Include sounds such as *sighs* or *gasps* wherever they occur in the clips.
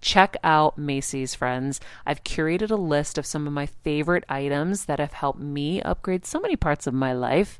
Check out Macy's, friends. I've curated a list of some of my favorite items that have helped me upgrade so many parts of my life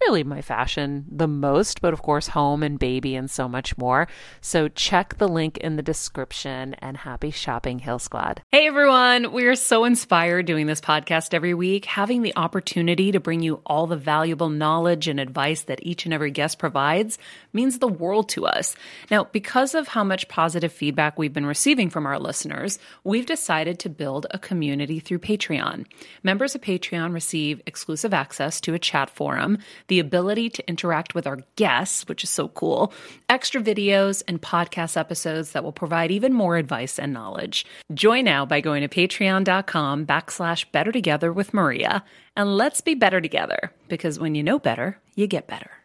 really my fashion the most, but of course, home and baby and so much more. So check the link in the description and happy shopping, Hill Squad. Hey everyone, we are so inspired doing this podcast every week, having the opportunity to bring you all the valuable knowledge and advice that each and every guest provides means the world to us. Now, because of how much positive feedback we've been receiving from our listeners, we've decided to build a community through Patreon. Members of Patreon receive exclusive access to a chat forum the ability to interact with our guests, which is so cool, extra videos, and podcast episodes that will provide even more advice and knowledge. Join now by going to patreon.com backslash better together with Maria, and let's be better together because when you know better, you get better.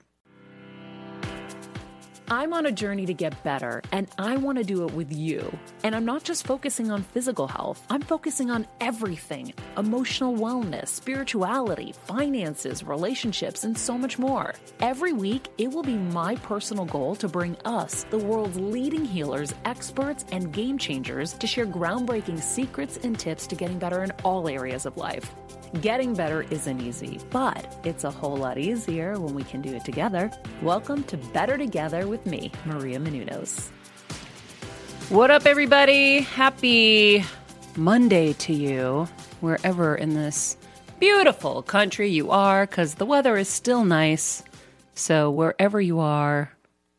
I'm on a journey to get better, and I want to do it with you. And I'm not just focusing on physical health, I'm focusing on everything emotional wellness, spirituality, finances, relationships, and so much more. Every week, it will be my personal goal to bring us, the world's leading healers, experts, and game changers, to share groundbreaking secrets and tips to getting better in all areas of life. Getting better isn't easy, but it's a whole lot easier when we can do it together. Welcome to Better Together with me, Maria Menounos. What up, everybody? Happy Monday to you, wherever in this beautiful country you are, because the weather is still nice. So, wherever you are,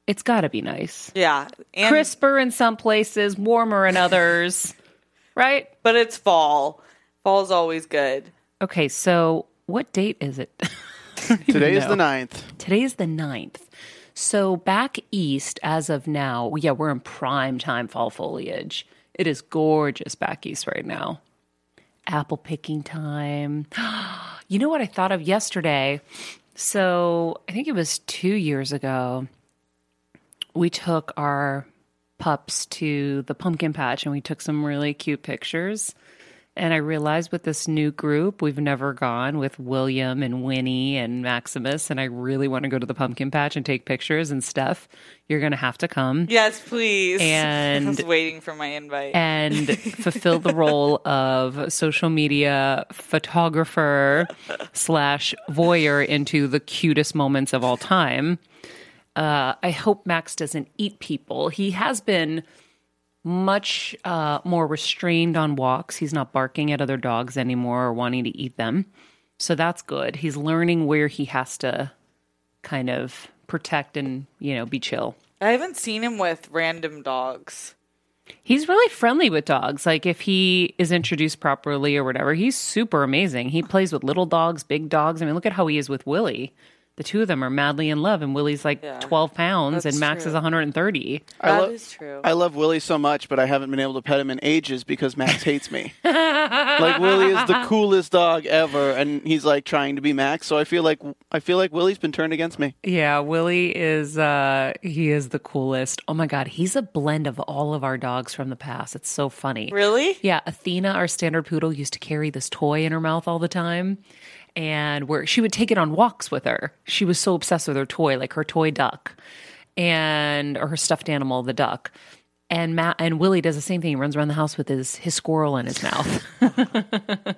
it's got to be nice. Yeah. And- Crisper in some places, warmer in others, *laughs* right? But it's fall. Fall's always good. Okay, so what date is it? *laughs* Today is the 9th. Today is the 9th. So back east, as of now, yeah, we're in prime time fall foliage. It is gorgeous back east right now. Apple picking time. *gasps* you know what I thought of yesterday? So I think it was two years ago. We took our pups to the pumpkin patch and we took some really cute pictures. And I realized with this new group, we've never gone with William and Winnie and Maximus. And I really want to go to the pumpkin patch and take pictures and stuff. You're going to have to come. Yes, please. And *laughs* I was waiting for my invite. And *laughs* fulfill the role of social media photographer slash voyeur into the cutest moments of all time. Uh, I hope Max doesn't eat people. He has been much uh, more restrained on walks. He's not barking at other dogs anymore or wanting to eat them. So that's good. He's learning where he has to kind of protect and, you know, be chill. I haven't seen him with random dogs. He's really friendly with dogs. Like if he is introduced properly or whatever, he's super amazing. He plays with little dogs, big dogs. I mean, look at how he is with Willie the two of them are madly in love, and Willie's like yeah, 12 pounds and Max true. is 130. That I lo- is true. I love Willie so much, but I haven't been able to pet him in ages because Max hates me. *laughs* like Willie is the *laughs* coolest dog ever, and he's like trying to be Max. So I feel like I feel like Willie's been turned against me. Yeah, Willie is uh he is the coolest. Oh my god, he's a blend of all of our dogs from the past. It's so funny. Really? Yeah, Athena, our standard poodle, used to carry this toy in her mouth all the time and where she would take it on walks with her. She was so obsessed with her toy, like her toy duck, and or her stuffed animal, the duck. And Matt and Willie does the same thing. He runs around the house with his his squirrel in his mouth, *laughs*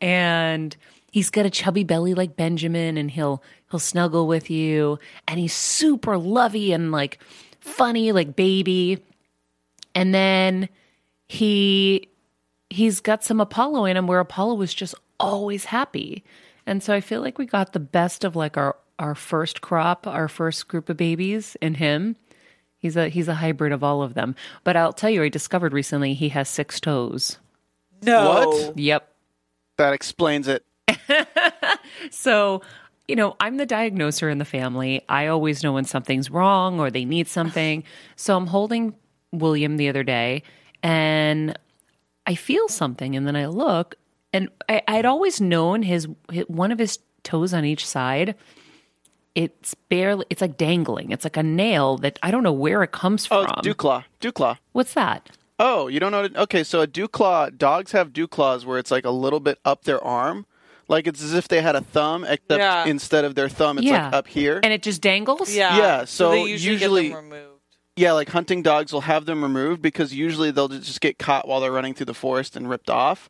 and he's got a chubby belly like Benjamin, and he'll he'll snuggle with you, and he's super lovey and like funny like baby. And then he he's got some Apollo in him where Apollo was just always happy. And so I feel like we got the best of like our our first crop, our first group of babies in him. He's a he's a hybrid of all of them. But I'll tell you, I discovered recently he has six toes. No. What? Yep. That explains it. *laughs* So, you know, I'm the diagnoser in the family. I always know when something's wrong or they need something. So I'm holding William the other day and I feel something and then I look and I, I'd always known his, his one of his toes on each side. It's barely, it's like dangling. It's like a nail that I don't know where it comes Oh, from. it's dew claw. Dew claw. What's that? Oh, you don't know? What, okay, so a dew claw. Dogs have dew claws where it's like a little bit up their arm, like it's as if they had a thumb, except Yeah. instead of their thumb, it's Yeah. like up here. And it just dangles? Yeah. Yeah, so they usually, usually- get them removed. yeah, like hunting dogs will have them removed because usually they'll just get caught while they're running through the forest and ripped off.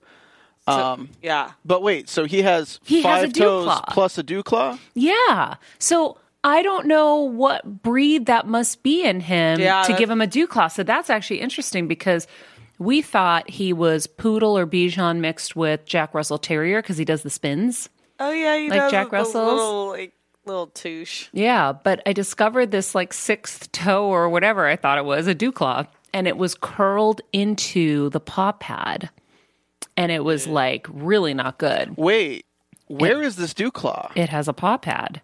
So- Um, yeah. but wait, so he has He has five a dew toes claw. plus a dew claw? Yeah. So I don't know what breed that must be in him Yeah, to that's- give him a dew claw. So that's actually interesting because we thought he was poodle or Bichon mixed with Jack Russell Terrier because he does the spins. Oh yeah, you Like know Jack Russell's? little like little touche. Yeah, but I discovered this like sixth toe or whatever I thought it was, a dew claw, and it was curled into the paw pad. And it was like really not good. Wait, where is this dew claw? It has a paw pad.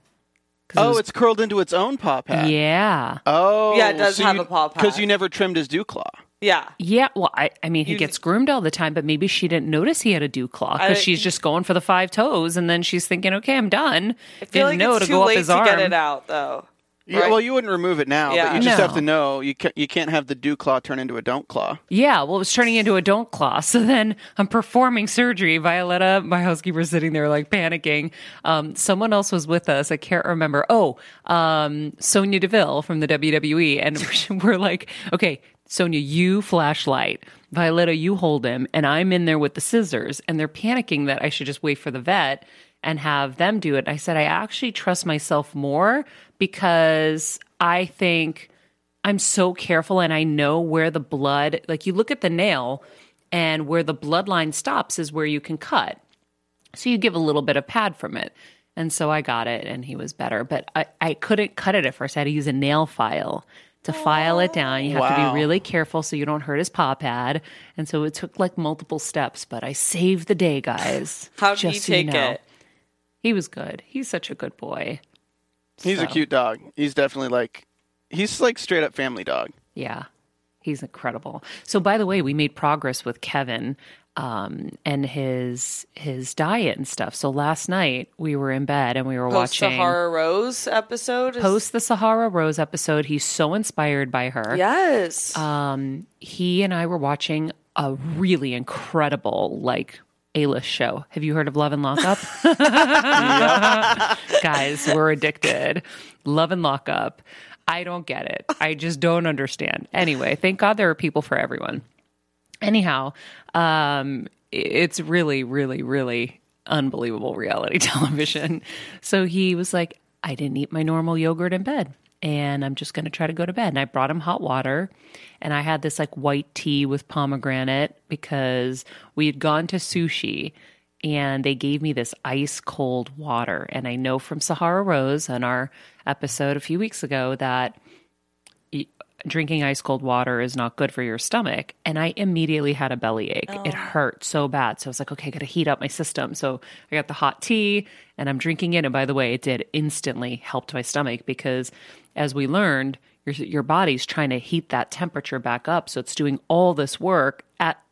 'Cause it Oh, was- it's curled into its own paw pad. yeah. Oh, Yeah, it does have a paw pad Because you never trimmed his dew claw. Yeah. Yeah, well, I, I mean, he You- gets groomed all the time, but maybe she didn't notice he had a dew claw because she's just going for the five toes, and then she's thinking, "Okay, I'm done." I feel Didn't like know it's to too go up late his to arm. get it out though. Yeah, Right. well, you wouldn't remove it now, Yeah. but you just have to know you can't, you can't have the dew claw turn into a don't claw. Yeah, well, it was turning into a don't claw. *laughs* So then I'm performing surgery. Violetta, my housekeeper, sitting there like panicking. Um, someone else was with us. I can't remember. Oh, um, Sonya Deville from the WWE, and *laughs* we're like, okay. Sonya, you flashlight. Violetta, you hold him. And I'm in there with the scissors. And they're panicking that I should just wait for the vet and have them do it. I said, I actually trust myself more because I think I'm so careful and I know where the blood, like you look at the nail and where the bloodline stops is where you can cut. So you give a little bit of pad from it. And so I got it and he was better. But I, I couldn't cut it at first. I had to use a nail file to file it down. You have to be really careful so you don't hurt his paw pad. And so it took like multiple steps, but I saved the day, guys. *laughs* How did he so you take know. it? He was good. He's such a good boy. He's a cute dog. He's definitely like he's like straight up family dog. Yeah, he's incredible. So, by the way, we made progress with Kevin um, and his his diet and stuff. So last night we were in bed and we were Post watching Sahara Rose episode. is- post the Sahara Rose episode. He's so inspired by her. Yes. Um, he and I were watching a really incredible like A-list show. Have you heard of Love and Lockup? *laughs* Guys, we're addicted. Love and Lockup. I don't get it. I just don't understand. Anyway, thank God there are people for everyone. Anyhow, um, it's really, really, really unbelievable reality *laughs* television. So he was like, I didn't eat my normal yogurt in bed and I'm just going to try to go to bed. And I brought him hot water and I had this like white tea with pomegranate because we had gone to sushi and they gave me this ice cold water. And I know from Sahara Rose on our episode a few weeks ago that drinking ice cold water is not good for your stomach. And I immediately had a belly ache. It oh. hurt so bad. So I was like, okay, I got to heat up my system. So I got the hot tea and I'm drinking it. And by the way, it did instantly helped my stomach because as we learned, your, your body's trying to heat that temperature back up. So it's doing all this work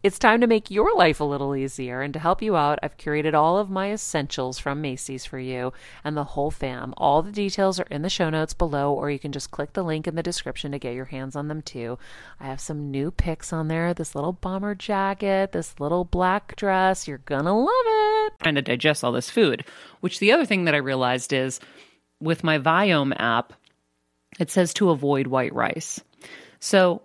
It's time to make your life a little easier, and to help you out, I've curated all of my essentials from Macy's for you and the whole fam. All the details are in the show notes below, or you can just click the link in the description to get your hands on them too. I have some new picks on there this little bomber jacket, this little black dress. You're gonna love it. Trying to digest all this food, which the other thing that I realized is with my Viome app, it says to avoid white rice. So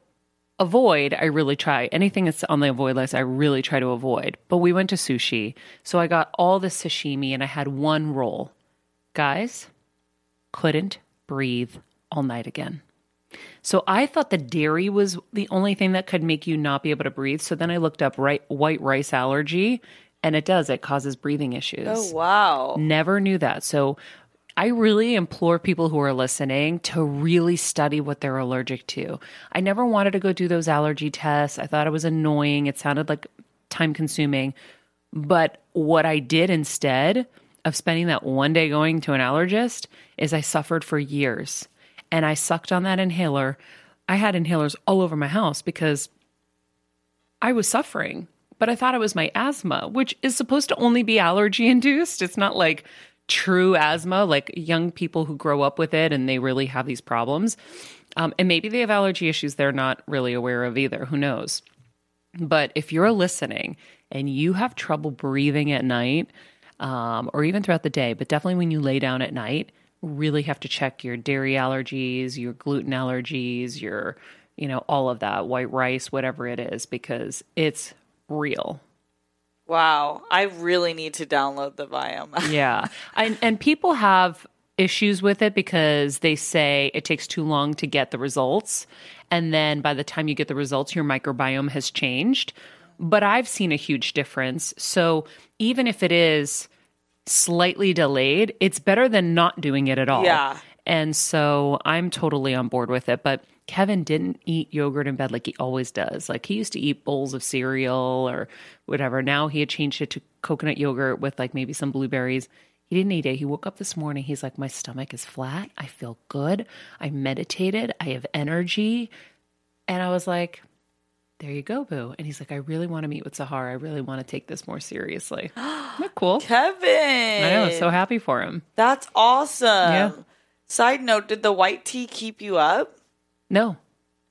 avoid, I really try. Anything that's on the avoid list, I really try to avoid. But we went to sushi. So I got all the sashimi and I had one roll. Guys, couldn't breathe all night again. So I thought the dairy was the only thing that could make you not be able to breathe. So then I looked up right, white rice allergy and it does. It causes breathing issues. Oh wow. Never knew that. So I really implore people who are listening to really study what they're allergic to. I never wanted to go do those allergy tests. I thought it was annoying. It sounded like time consuming. But what I did instead of spending that one day going to an allergist is I suffered for years and I sucked on that inhaler. I had inhalers all over my house because I was suffering, but I thought it was my asthma, which is supposed to only be allergy induced. It's not like true asthma, like young people who grow up with it and they really have these problems. Um, and maybe they have allergy issues they're not really aware of either. Who knows? But if you're listening and you have trouble breathing at night, um, or even throughout the day, but definitely when you lay down at night, really have to check your dairy allergies, your gluten allergies, your, you know, all of that, white rice, whatever it is, because it's real. Wow. I really need to download the Viome. *laughs* Yeah. and, and people have issues with it because they say it takes too long to get the results. And then by the time you get the results, your microbiome has changed. But I've seen a huge difference. So even if it is slightly delayed, it's better than not doing it at all. Yeah. And so I'm totally on board with it. But Kevin didn't eat yogurt in bed like he always does. Like he used to eat bowls of cereal or whatever. Now he had changed it to coconut yogurt with like maybe some blueberries. He didn't eat it. He woke up this morning. He's like, My stomach is flat. I feel good. I meditated. I have energy. And I was like, There you go, boo. And he's like, I really want to meet with Sahar. I really want to take this more seriously. *gasps* Isn't that cool? Kevin. I know. So happy for him. That's awesome. Yeah. Side note, did the white tea keep you up? No.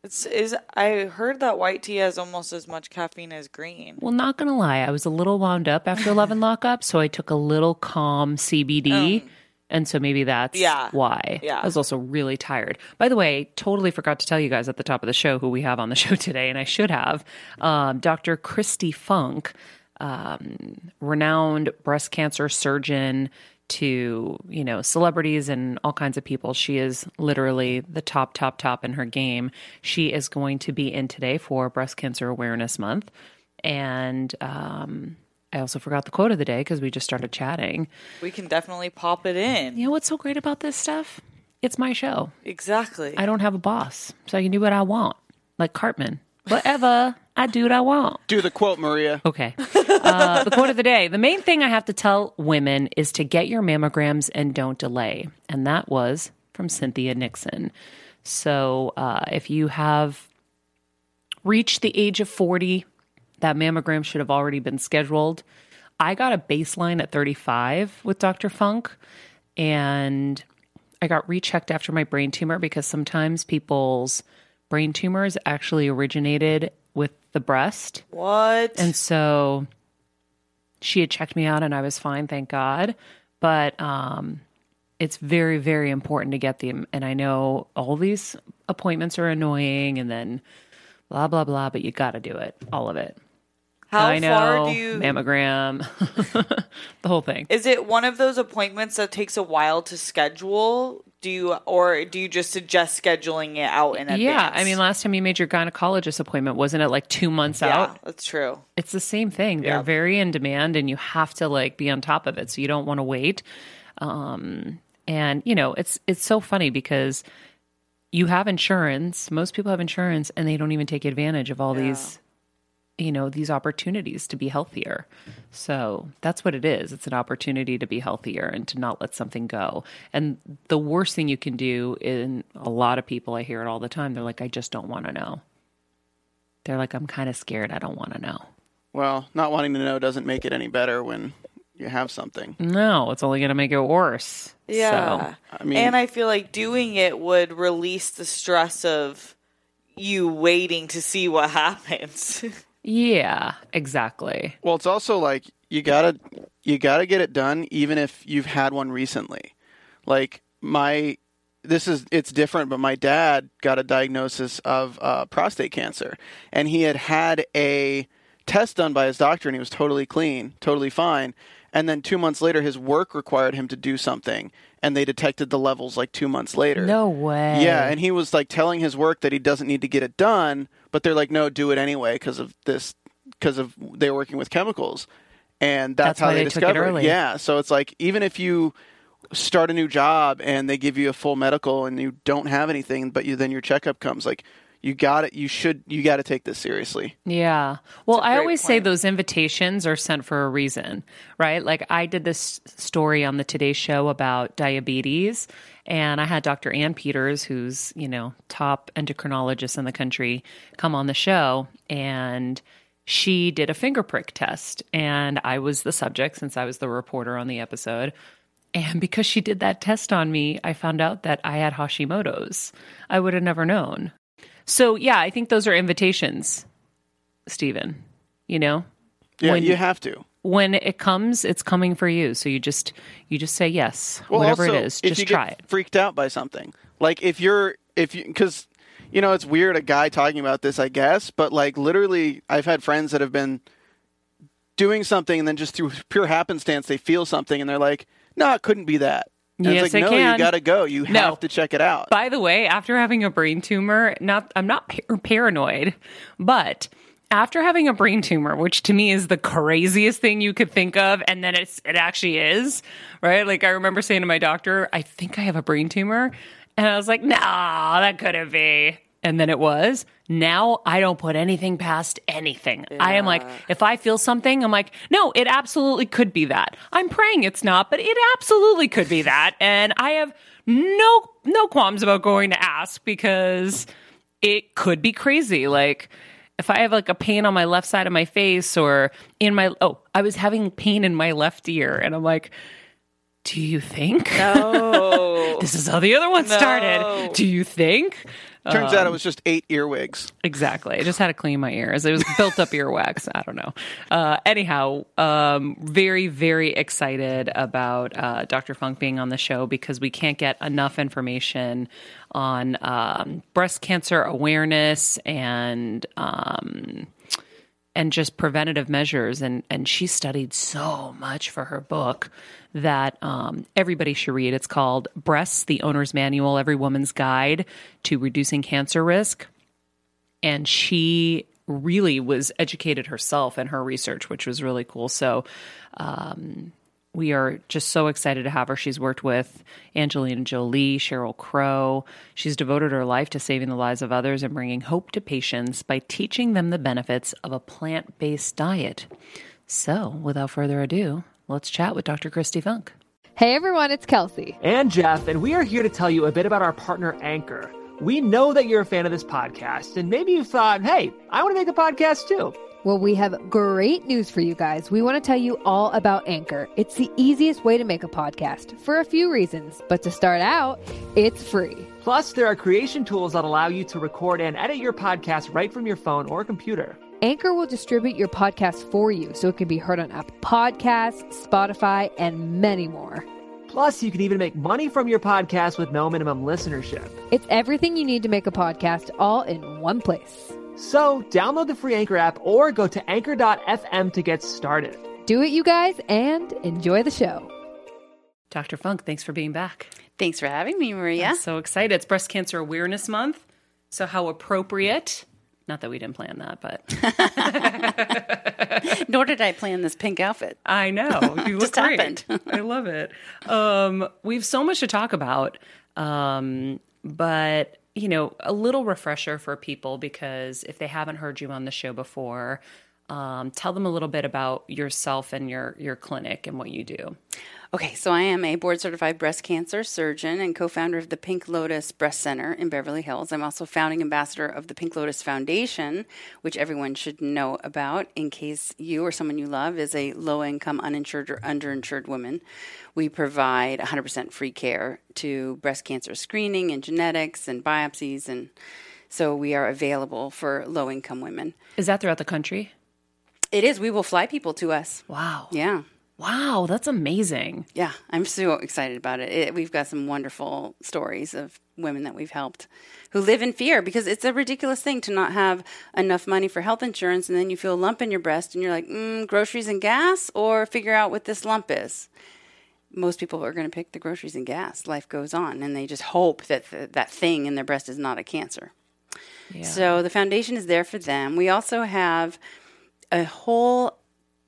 It's is I heard that white tea has almost as much caffeine as green. Well, not gonna lie, I was a little wound up after Love and Lockup, so I took a little calm CBD. And so maybe that's Yeah. why. Yeah. I was also really tired. By the way, totally forgot to tell you guys at the top of the show who we have on the *laughs* show today, and I should have. Um, Dr. Kristi Funk, um, renowned breast cancer surgeon to, you know, celebrities and all kinds of people. She is literally the top, top, top in her game. She is going to be in today for Breast Cancer Awareness Month. And um, I also forgot the quote of the day because we just started chatting. We can definitely pop it in. You know what's so great about this stuff? It's my show. Exactly. I don't have a boss, so I can do what I want. Like Cartman. Whatever. I do what I want. Do the quote, Maria. Okay. Uh, the quote of the day. The main thing I have to tell women is to get your mammograms and don't delay. And that was from Cynthia Nixon. So uh, if you have reached the age of 40, that mammogram should have already been scheduled. I got a baseline at 35 with Dr. Funk, and I got rechecked after my brain tumor because sometimes people's brain tumors actually originated with the breast. what? And so she had checked me out and I was fine, thank God. But um, it's very, very important to get them. And I know all these appointments are annoying and then blah, blah, blah, but you got to do it, all of it. How I know, far do you mammogram, *laughs* the whole thing. Is it one of those appointments that takes a while to schedule? Do you or do you just suggest scheduling it out in advance? Yeah, I mean, last time you made your gynecologist appointment, wasn't it like two months out? yeah, out? that's true. it's the same thing. They're very in demand and you have to like be on top of it. So you don't want to wait. Um, and you know, it's it's so funny because you have insurance, most people have insurance and they don't even take advantage of all these you know, these opportunities to be healthier. So that's what it is. It's an opportunity to be healthier and to not let something go. And the worst thing you can do in a lot of people I hear it all the time, they're like, I just don't want to know. They're like, I'm kind of scared. I don't want to know. Well, not wanting to know doesn't make it any better when you have something. No, it's only going to make it worse. Yeah. So, I mean- and I feel like doing it would release the stress of you waiting to see what *laughs* happens. Yeah, exactly. Well, it's also like you gotta you gotta get it done, even if you've had one recently. Like my, this is it's different, but my dad got a diagnosis of uh, prostate cancer, and he had had a test done by his doctor, and he was totally clean, totally fine. And then two months later, his work required him to do something, and they detected the levels like two months later. No way. Yeah, and he was like telling his work that he doesn't need to get it done, but they're like, no, do it anyway because of this, because of they're working with chemicals, and that's, That's how they, they it discovered. early. Yeah, so it's like even if you start a new job and they give you a full medical and you don't have anything, but you then your checkup comes, like you got it, you should, you got to take this seriously. Yeah. Well, I always say those invitations are sent for a reason, right? Like I did this story on the Today Show about diabetes, and I had Dr. Ann Peters, who's, you know, top endocrinologist in the country, come on the show and she did a finger prick test and I was the subject since I was the reporter on the episode. And because she did that test on me, I found out that I had Hashimoto's. I would have never known. So, yeah, I think those are invitations, Stephen. You know, Yeah, When- you have to. when it comes, it's coming for you. So you just you just say yes, Well, whatever also, it is. Just you try get it. freaked out by something, like if you're if you because you know it's weird a guy talking about this, I guess, but like literally, I've had friends that have been doing something and then just through pure happenstance they feel something and they're like, no, it couldn't be that. And Yes, it's like, it no, can. you got to go. You No. have to check it out. By the way, after having a brain tumor, not I'm not par- paranoid, but after having a brain tumor, which to me is the craziest thing you could think of, and then it's it actually is, right? Like I remember saying to my doctor, I think I have a brain tumor. And I was like, no, that couldn't be. And then it was. Now I don't put anything past anything. I am like, if I feel something, I'm like, no, it absolutely could be that. I'm praying it's not, but it absolutely could be that. *laughs* And I have no no qualms about going to ask because it could be crazy. Like if I have like a pain on my left side of my face or in my oh, I was having pain in my left ear, and I'm like, do you think? Oh, *laughs* This is how the other one No. started. Do you think? Turns out it was just eight earwigs. Exactly. I just had to clean my ears. It was built up *laughs* earwax. I don't know. Uh, anyhow, um, very, very excited about uh, Dr. Funk being on the show because we can't get enough information on um, breast cancer awareness and. Um, and just preventative measures and and she studied so much for her book that um, everybody should read it's called breasts the owner's manual every woman's guide to reducing cancer risk and she really was educated herself in her research which was really cool so um, we are just so excited to have her. She's worked with Angelina Jolie, Sheryl Crow. She's devoted her life to saving the lives of others and bringing hope to patients by teaching them the benefits of a plant based diet. So, without further ado, let's chat with Dr. Kristi Funk. Hey everyone, it's Kelsey. and Jeff, and we are here to tell you a bit about our partner Anchor. We know that you're a fan of this podcast, and maybe you thought, hey, I want to make a podcast too. Well, we have great news for you guys. We want to tell you all about Anchor. It's the easiest way to make a podcast for a few reasons, but to start out, it's free. Plus, there are creation tools that allow you to record and edit your podcast right from your phone or computer. Anchor will distribute your podcast for you so it can be heard on Apple Podcasts, Spotify, and many more. Plus, you can even make money from your podcast with no minimum listenership. It's everything you need to make a podcast all in one place. So, download the free Anchor app or go to anchor.fm to get started. Do it, you guys, and enjoy the show. Dr. Funk, thanks for being back. Thanks for having me, Maria. I'm so excited. It's Breast Cancer Awareness Month. So, how appropriate. Not that we didn't plan that, but *laughs* *laughs* Nor did I plan this pink outfit. I know. *laughs* You look Just great. I love it. Um, we have so much to talk about. Um, but, you know, a little refresher for people because if they haven't heard you on the show before, Um, tell them a little bit about yourself and your your clinic and what you do. Okay, so I am a board certified breast cancer surgeon and co founder of the Pink Lotus Breast Center in Beverly Hills. I'm also founding ambassador of the Pink Lotus Foundation, which everyone should know about in case you or someone you love is a low income, uninsured, or underinsured woman. We provide 100% free care to breast cancer screening and genetics and biopsies. And so we are available for low income women. Is that throughout the country? It is. We will fly people to us. Wow. Yeah. Wow, that's amazing. Yeah, I'm so excited about it. it. We've got some wonderful stories of women that we've helped who live in fear because it's a ridiculous thing to not have enough money for health insurance and then you feel a lump in your breast and you're like, mm, groceries and gas or figure out what this lump is. Most people are going to pick the groceries and gas. Life goes on and they just hope that th- that thing in their breast is not a cancer. Yeah. So the foundation is there for them. We also have a whole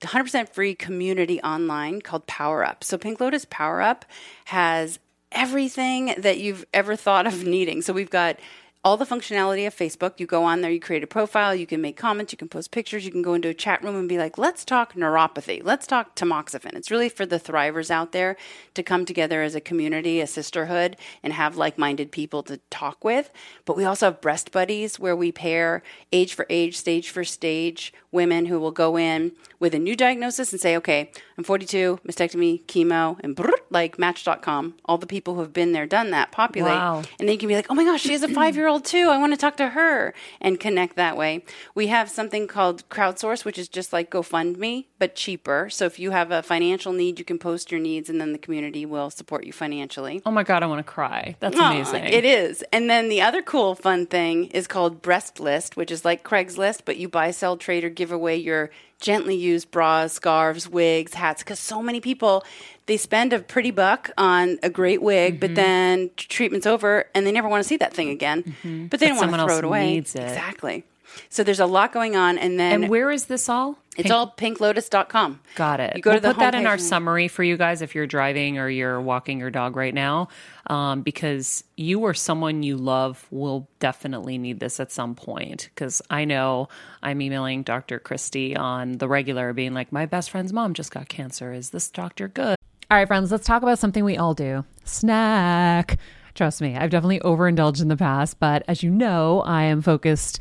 100% free community online called Power Up. So Pink Lotus Power Up has everything that you've ever thought of needing. So we've got all the functionality of Facebook. You go on there, you create a profile, you can make comments, you can post pictures, you can go into a chat room and be like, let's talk neuropathy, let's talk tamoxifen. It's really for the thrivers out there to come together as a community, a sisterhood, and have like minded people to talk with. But we also have breast buddies where we pair age for age, stage for stage women who will go in with a new diagnosis and say, okay, I'm 42, mastectomy, chemo, and brrr, like match.com. All the people who have been there, done that, populate. Wow. And then you can be like, oh my gosh, she has a five year old too. I want to talk to her and connect that way. We have something called Crowdsource, which is just like GoFundMe, but cheaper. So if you have a financial need, you can post your needs and then the community will support you financially. Oh my god, I want to cry. That's amazing. It is. And then the other cool, fun thing is called Breast List, which is like Craigslist, but you buy, sell, trade, or give away your gently used bras, scarves, wigs, hats, because so many people they spend a pretty buck on a great wig, Mm-hmm. but then treatment's over and they never want to see that thing again. But they Mm-hmm. But don't want to throw else it away. needs it. Exactly. So there's a lot going on, and then And where is this all? it's all pinklotus.com. Got it. You go we'll to the put that in our and- summary for you guys if you're driving or you're walking your dog right now, um, because you or someone you love will definitely need this at some point. Because I know I'm emailing Dr. Kristi on the regular, being like, "My best friend's mom just got cancer. Is this doctor good?" All right, friends, let's talk about something we all do snack. Trust me, I've definitely overindulged in the past, but as you know, I am focused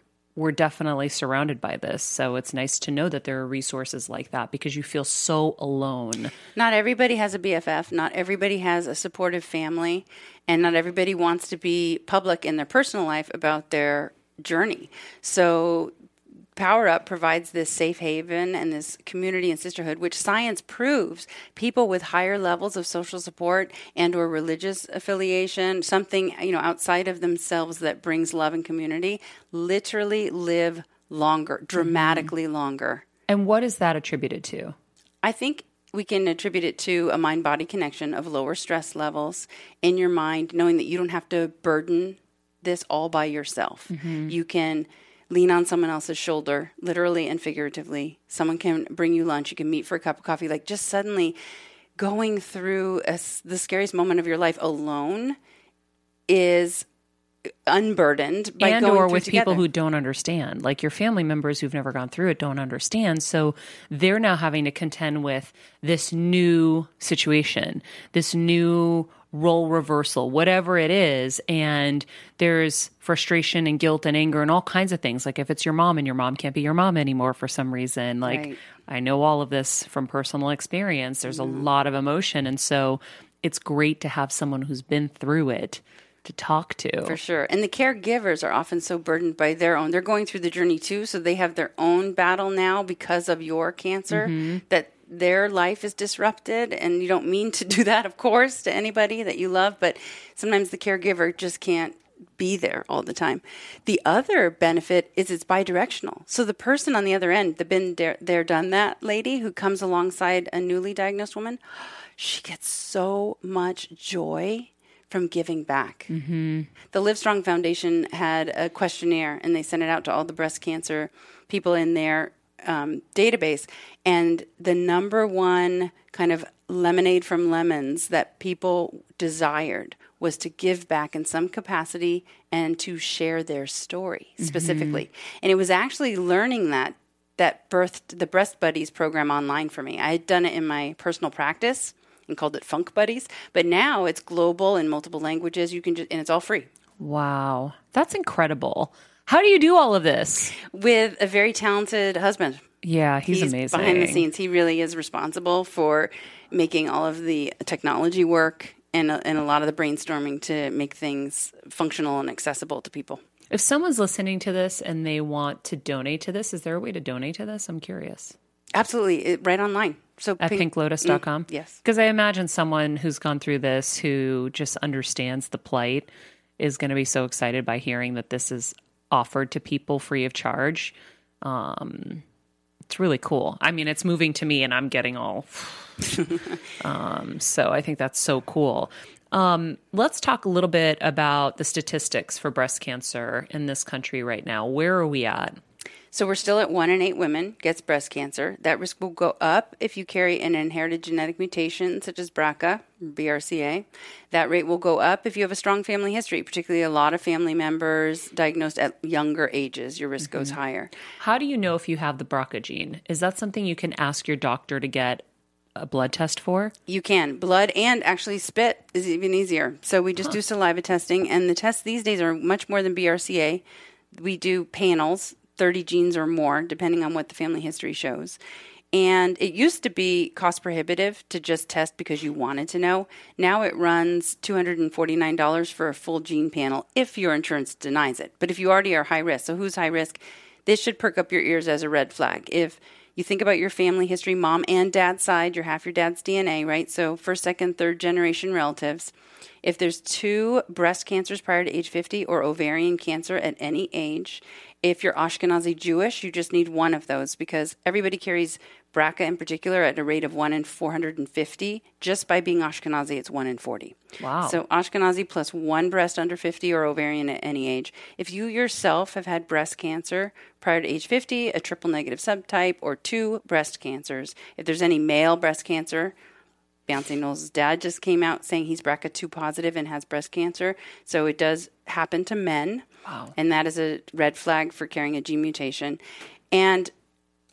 we're definitely surrounded by this. So it's nice to know that there are resources like that because you feel so alone. Not everybody has a BFF. Not everybody has a supportive family. And not everybody wants to be public in their personal life about their journey. So, Power Up provides this safe haven and this community and sisterhood, which science proves people with higher levels of social support and or religious affiliation, something you know outside of themselves that brings love and community, literally live longer, mm-hmm. dramatically longer. And what is that attributed to? I think we can attribute it to a mind body connection of lower stress levels in your mind, knowing that you don't have to burden this all by yourself. Mm-hmm. You can lean on someone else's shoulder, literally and figuratively. Someone can bring you lunch. You can meet for a cup of coffee. Like just suddenly going through a the scariest moment of your life alone is unburdened by and going or with people together. who don't understand like your family members who've never gone through it don't understand so they're now having to contend with this new situation this new role reversal, whatever it is. And there's frustration and guilt and anger and all kinds of things. Like if it's your mom and your mom can't be your mom anymore for some reason. Like Right. I know all of this from personal experience. There's a mm-hmm. lot of emotion. And so it's great to have someone who's been through it to talk to. For sure. And the caregivers are often so burdened by their own. They're going through the journey too, so they have their own battle now because of your cancer mm-hmm. that their life is disrupted and you don't mean to *laughs* do that of course to anybody that you love, but sometimes the caregiver just can't be there all the time. The other benefit is it's bidirectional. So the person on the other end, the been there, there done that lady who comes alongside a newly diagnosed woman, she gets so much joy from giving back. Mm-hmm. The Livestrong Foundation had a questionnaire and they sent it out to all the breast cancer people in their um, database. And the number one kind of lemonade from lemons that people desired was to give back in some capacity and to share their story specifically. And it was actually learning that that birthed the Breast Buddies program online for me. I had done it in my personal practice and called it Funk Buddies, but now it's global in multiple languages. You can just and it's all free Wow. That's incredible. How do you do all of this? with a very talented husband. Yeah, he's, amazing. behind the scenes. He really is responsible for making all of the technology work and a, and a lot of the brainstorming to make things functional and accessible to people. If someone's listening to this and they want to donate to this, is there a way to donate to this? I'm curious. Absolutely, it, right online. So At pink- pinklotus.com? Mm, yes. Because I imagine someone who's gone through this who just understands the plight is going to be so excited by hearing that this is offered to people free of charge. Um, it's really cool. I mean, it's moving to me and I'm getting all. *laughs* um, so I think that's so cool. Um, let's talk a little bit about the statistics for breast cancer in this country right now. Where are we at? So we're still at one in eight women gets breast cancer. That risk will go up if you carry an inherited genetic mutation such as BRCA, BRCA. That rate will go up if you have a strong family history, particularly a lot of family members diagnosed at younger ages. Your risk goes mm-hmm. higher. How do you know if you have the BRCA gene? Is that something you can ask your doctor to get a blood test for? You can. Blood and actually spit is even easier. So we just do saliva testing, and the tests these days are much more than BRCA. We do panels, 30 genes or more, depending on what the family history shows. And it used to be cost prohibitive to just test because you wanted to know. Now it runs $249 for a full gene panel if your insurance denies it. But if you already are high risk, so who's high risk? This should perk up your ears as a red flag. If you think about your family history, mom and dad's side, you're half your dad's DNA, right? So first, second, third generation relatives. If there's two breast cancers prior to age 50 or ovarian cancer at any age, if you're Ashkenazi Jewish, you just need one of those because everybody carries BRCA in particular at a rate of 1 in 450. Just by being Ashkenazi, it's 1 in 40. Wow. So Ashkenazi plus one breast under 50 or ovarian at any age. If you yourself have had breast cancer prior to age 50, a triple negative subtype, or two breast cancers, if there's any male breast cancer, Beyonce Knowles' dad just came out saying he's BRCA2 positive and has breast cancer. So it does happen to men. Wow. And that is a red flag for carrying a gene mutation. And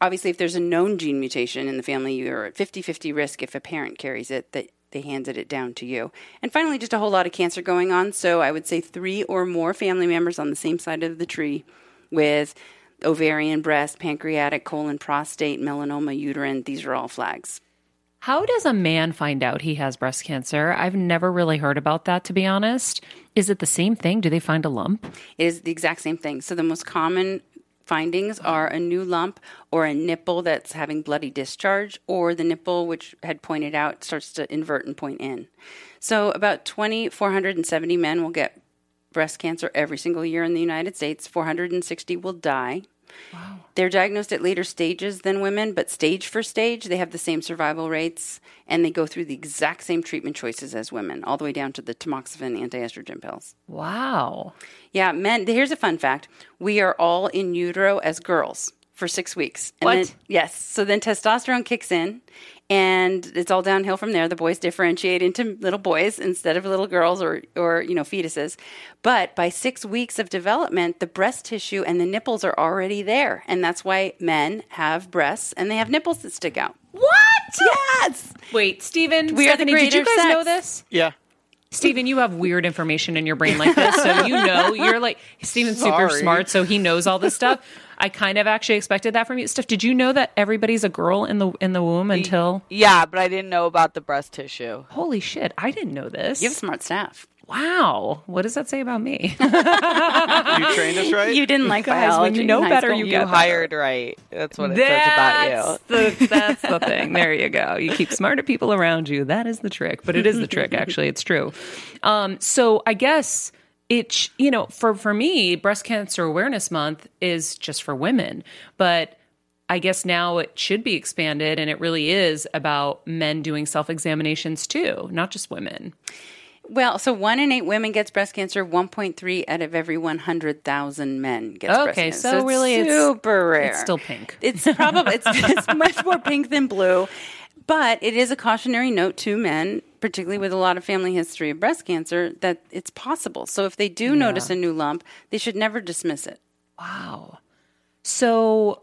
obviously, if there's a known gene mutation in the family, you're at 50 50 risk if a parent carries it that they handed it down to you. And finally, just a whole lot of cancer going on. So I would say three or more family members on the same side of the tree with ovarian, breast, pancreatic, colon, prostate, melanoma, uterine. These are all flags. How does a man find out he has breast cancer? I've never really heard about that, to be honest. Is it the same thing? Do they find a lump? It is the exact same thing. So the most common findings are a new lump or a nipple that's having bloody discharge or the nipple which had pointed out starts to invert and point in. So about 2470 men will get breast cancer every single year in the United States. 460 will die. They're diagnosed at later stages than women, but stage for stage, they have the same survival rates and they go through the exact same treatment choices as women, all the way down to the tamoxifen anti-estrogen pills. Wow. Yeah, men. Here's a fun fact: we are all in utero as girls for six weeks. And What? Then, yes. So then testosterone kicks in, and it's all downhill from there. The boys differentiate into little boys instead of little girls or or you know fetuses. But by six weeks of development, the breast tissue and the nipples are already there, and that's why men have breasts and they have nipples that stick out. What? Yes. Wait, Stephen, We are the Stephanie, did you greater guys know this? Yeah. Steven, you have weird information in your brain like this. So you know, you're like, Steven's super smart. So he knows all this stuff. I kind of actually expected that from you. Steph, did you know that everybody's a girl in the in the womb until Yeah, but I didn't know about the breast tissue. holy shit? I didn't know this. You have smart staff. wow. What does that say about me? *laughs* You trained us right. You didn't like Guys, when biology. you know better, school? you You get hired right. That's what it says about you. That's the, that's the thing. There you go. You keep smarter people around you. That is the trick. But it is the trick, actually. It's true. Um, so I guess it, you know, for, for me, Breast Cancer Awareness Month is just for women. But I guess now it should be expanded and it really is about men doing self examinations too, not just women. Well, so one in eight women gets breast cancer. One point three out of every one hundred thousand men gets breast Okay, cancer. so it's really it's- super rare. It's still pink. It's probably it's, it's *laughs* much more pink than blue, but it is a cautionary note to men, particularly with a lot of family history of breast cancer, that it's possible. So if they do notice a new lump, they should never dismiss it. Wow. So,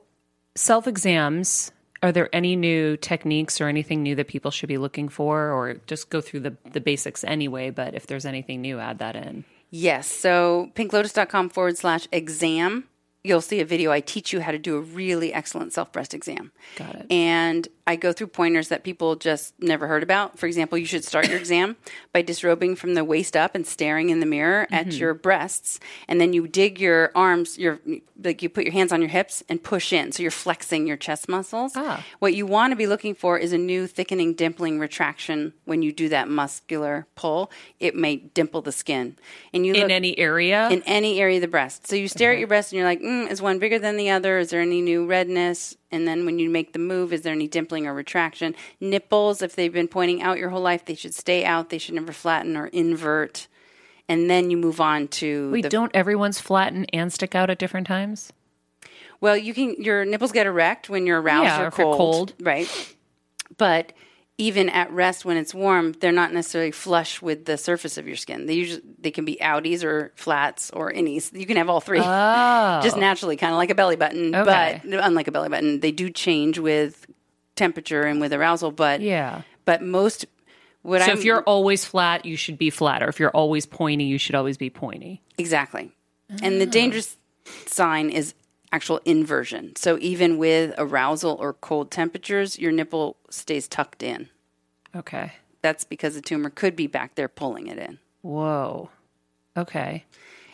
self exams, are there any new techniques or anything new that people should be looking for, or just go through the, the basics anyway? But if there's anything new, add that in. Yes. So pinklotus.com forward slash exam. You'll see a video. I teach you how to do a really excellent self breast exam. Got it. And I go through pointers that people just never heard about. For example, you should start your exam *laughs* by disrobing from the waist up and staring in the mirror at Mm-hmm. your breasts. And then you dig your arms, your like you put your hands on your hips and push in. So you're flexing your chest muscles. Ah. What you want to be looking for is a new thickening, dimpling retraction when you do that muscular pull. It may dimple the skin. And you In look, any area? in any area of the breast. So you stare at your breast and you're like, mm, is one bigger than the other? Is there any new redness? And then when you make the move, is there any dimpling or retraction? Nipples, if they've been pointing out your whole life, they should stay out. They should never flatten or invert. And then you move on to Wait, the, don't everyone's flatten and stick out at different times? well, you can your nipples get erect when you're aroused Yeah, or you're cold, cold. right? But even at rest when it's warm, they're not necessarily flush with the surface of your skin. They usually they can be outies or flats or innies. You can have all three. Oh. just naturally, kind of like a belly button, Okay. but unlike a belly button, they do change with temperature and with arousal. But Yeah. but most what So I'm, if you're always flat, you should be flat. Or if you're always pointy, you should always be pointy. exactly, and the oh. dangerous sign is actual inversion. So even with arousal or cold temperatures, your nipple stays tucked in. Okay. That's because the tumor could be back there pulling it in. Whoa. Okay.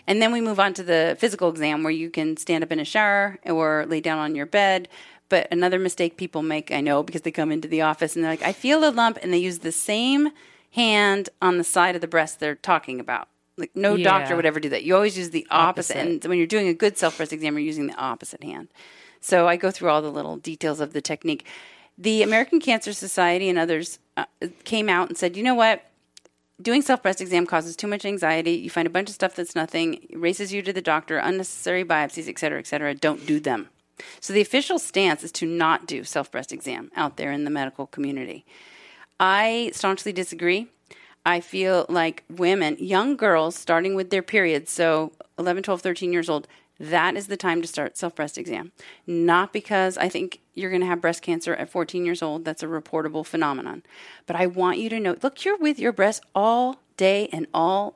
And then we move on to the physical exam where you can stand up in a shower or lay down on your bed. But another mistake people make, I know, because they come into the office and they're like, I feel a lump, and they use the same hand on the side of the breast they're talking about. Like, no Yeah. doctor would ever do that. You always use the opposite. Opposite. And when you're doing a good self breast exam, you're using the opposite hand. So I go through all the little details of the technique. The American Cancer Society and others uh, came out and said, you know what? doing self breast exam causes too much anxiety. You find a bunch of stuff that's nothing, races you to the doctor, unnecessary biopsies, et cetera, et cetera. Don't do them. So the official stance is to not do self breast exam out there in the medical community. I staunchly disagree. I feel like women, young girls starting with their periods, so 11, 12, 13 years old, that is the time to start self breast exam. Not because I think you're going to have breast cancer at 14 years old. That's a reportable phenomenon. But I want you to know look, you're with your breast all day and all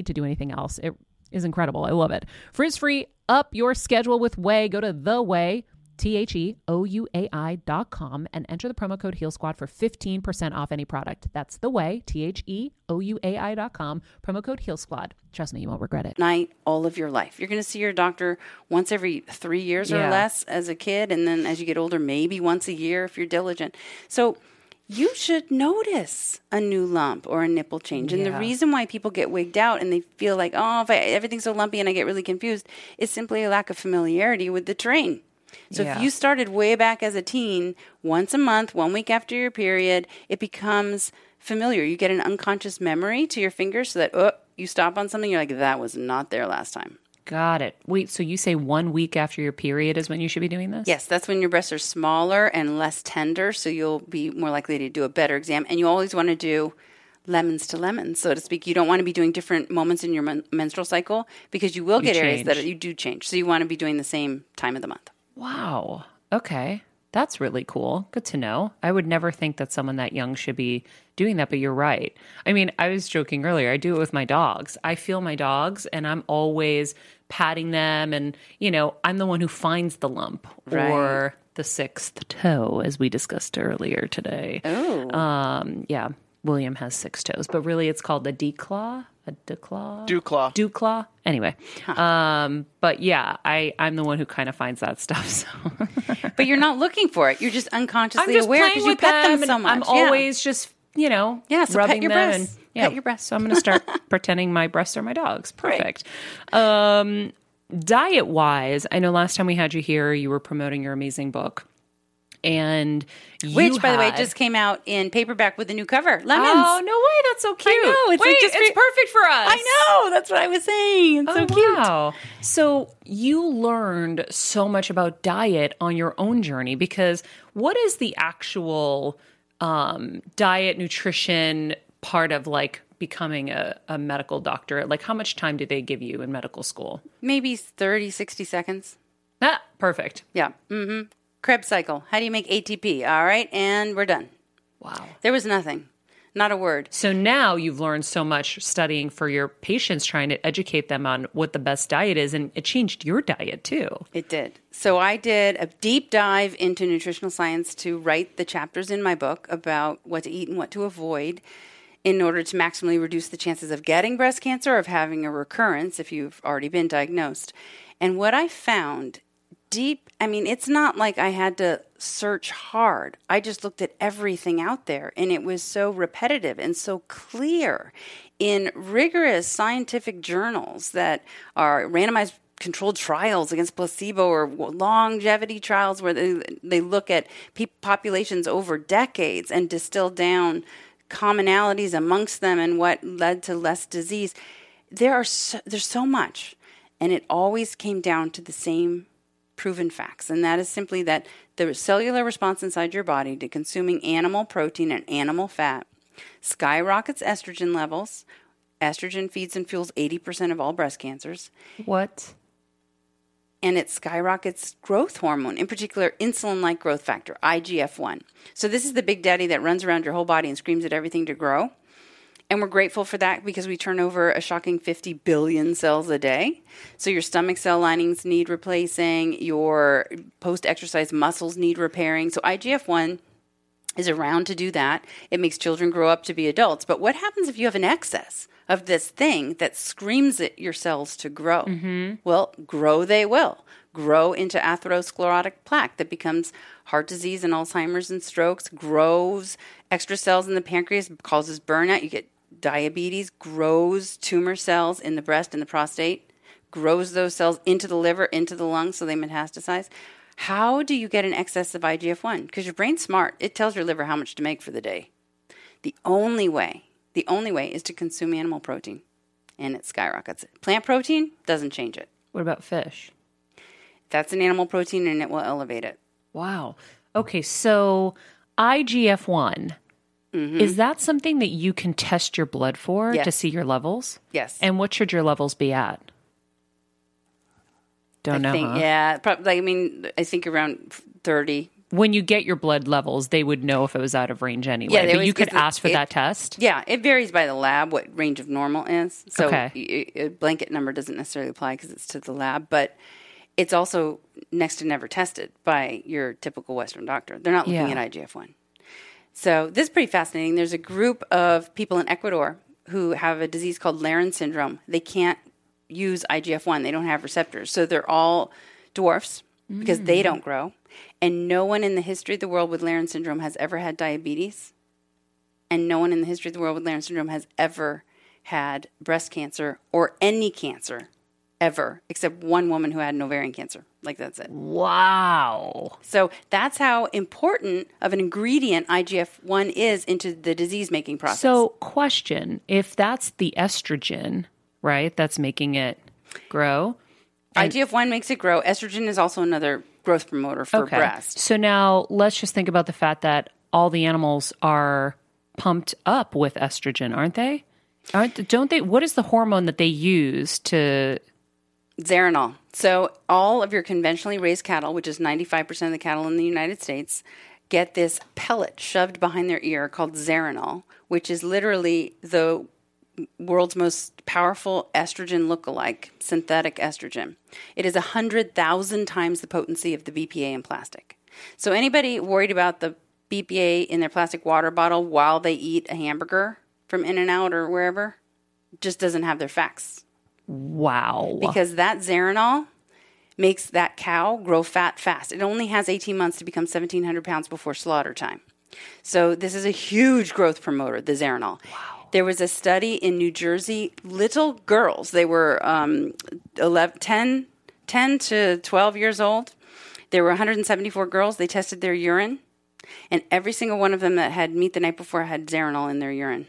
to do anything else. It is incredible. I love it. Frizz free, up your schedule with OUAI. Go to the OUAI. T H E O U A I dot com and enter the promo code Heal Squad for 15% off any product. That's the OUAI, T H E O U A I dot com, promo code Heal Squad. Trust me, you won't regret it. night all of your life. You're going to see your doctor once every three years or Yeah. less as a kid, and then as you get older, maybe once a year if you're diligent. So you should notice a new lump or a nipple change. And the reason why people get wigged out and they feel like, oh, if I, everything's so lumpy and I get really confused is simply a lack of familiarity with the terrain. So Yeah. if you started way back as a teen, once a month, one week after your period, it becomes familiar. You get an unconscious memory to your fingers so that, oh, you stop on something, you're like, that was not there last time. Got it. Wait, so you say one week after your period is when you should be doing this? Yes, that's when your breasts are smaller and less tender, so you'll be more likely to do a better exam. And you always want to do lemons to lemons, so to speak. You don't want to be doing different moments in your men- menstrual cycle because you will You get areas that change. you do change. So you want to be doing the same time of the month. Wow. Okay. That's really cool. Good to know. I would never think that someone that young should be doing that, but you're right. I mean, I was joking earlier. I do it with my dogs. I feel my dogs and I'm always patting them and, you know, I'm the one who finds the lump or the sixth toe as we discussed earlier today. Oh. Um, yeah. William has six toes, but really it's called a declaw, a declaw. Dewclaw. Dewclaw. Anyway, um, but yeah, I I'm the one who kind of finds that stuff. *laughs* So But you're not looking for it. You're just I'm unconsciously just aware because you pet them, them, so much. I'm Yeah. always just you know Yeah, so pet rubbing your them breasts. and yeah. Pet your breasts. So I'm going to start *laughs* pretending my breasts are my dogs. Perfect. Um, diet wise, I know last time we had you here, you were promoting your amazing book, and you Which, by the way, just came out in paperback with a new cover. Lemons. Oh no way! That's so cute. I know, it's Wait, like just it's re- perfect for us. I know. That's what I was saying. It's so oh, cute. Wow. So you learned so much about diet on your own journey because what is the actual um, diet, nutrition part of like becoming a, a medical doctor? Like, how much time do they give you in medical school? Maybe 30, 60 seconds. Ah, perfect. Yeah. Mm-hmm. Krebs cycle. How do you make ATP? All right, and we're done. Wow. There was nothing. Not a word. So now you've learned so much studying for your patients, trying to educate them on what the best diet is, and it changed your diet too. It did. So I did a deep dive into nutritional science to write the chapters in my book about what to eat and what to avoid in order to maximally reduce the chances of getting breast cancer or of having a recurrence if you've already been diagnosed. And what I found deep, I mean, it's not like I had to search hard. I just looked at everything out there and it was so repetitive and so clear in rigorous scientific journals that are randomized controlled trials against placebo or longevity trials where they, they look at pe- populations over decades and distill down commonalities amongst them and what led to less disease. There are so, there's so much, and it always came down to the same proven facts, and that is simply that the cellular response inside your body to consuming animal protein and animal fat skyrockets estrogen levels. Estrogen feeds and fuels 80% of all breast cancers What? and it skyrockets growth hormone, in particular insulin like growth factor, IGF 1. So, this is the big daddy that runs around your whole body and screams at everything to grow. And we're grateful for that because we turn over a shocking 50 billion cells a day. So, your stomach cell linings need replacing, your post exercise muscles need repairing. So, IGF 1 is around to do that. It makes children grow up to be adults. But what happens if you have an excess of this thing that screams at your cells to grow? Mm-hmm. Well, grow they will. Grow into atherosclerotic plaque that becomes heart disease and Alzheimer's and strokes, grows extra cells in the pancreas, causes burnout. You get diabetes, grows tumor cells in the breast and the prostate, grows those cells into the liver, into the lungs, so they metastasize. How do you get an excess of IGF 1? Because your brain's smart. It tells your liver how much to make for the day. The only way, the only way is to consume animal protein, and it skyrockets it. Plant protein doesn't change it. What about fish? That's an animal protein, and it will elevate it. Wow. Okay, so IGF one is that something that you can test your blood for Mm-hmm. Yes. to see your levels? Yes. And what should your levels be at? Don't I know. think, huh? yeah, probably. I mean, I think around 30. When you get your blood levels, they would know if it was out of range anyway. Yeah, but you could ask for it- that test. Yeah, it varies by the lab what range of normal is. So Okay. a blanket number doesn't necessarily apply because it's to the lab, but it's also next to never tested by your typical Western doctor. They're not looking Yeah. at IGF 1. So this is pretty fascinating. There's a group of people in Ecuador who have a disease called Laron syndrome. They can't use IGF 1, they don't have receptors. So they're all dwarfs because Mm. they don't grow. And no one in the history of the world with Laron syndrome has ever had diabetes and no one in the history of the world with Laron syndrome has ever had breast cancer or any cancer ever, except one woman who had an ovarian cancer. Like that's it. Wow. So that's how important of an ingredient IGF 1 is into the disease making process. So, question if that's the estrogen, right, that's making it grow. IGF 1 makes it grow. Estrogen is also another growth promoter for breast. So, now let's just think about the fact that all the animals are pumped up with estrogen, aren't they? Aren't don't they? What is the hormone that they use to? Zeranol. So all of your conventionally raised cattle, which is 95% of the cattle in the United States, get this pellet shoved behind their ear called Zeranol, which is literally the world's most powerful estrogen lookalike, synthetic estrogen. It is 100,000 times the potency of the BPA in plastic. So anybody worried about the BPA in their plastic water bottle while they eat a hamburger from In-N-Out or wherever just doesn't have their facts Wow. because that Zeranol makes that cow grow fat fast. It only has 18 months to become 1,700 pounds before slaughter time. So this is a huge growth promoter, the Zeranol. Wow. There was a study in New Jersey, little girls, they were um, 11, 10, 10 to 12 years old. There were 174 girls. They tested their urine, and every single one of them that had meat the night before had Zeranol in their urine.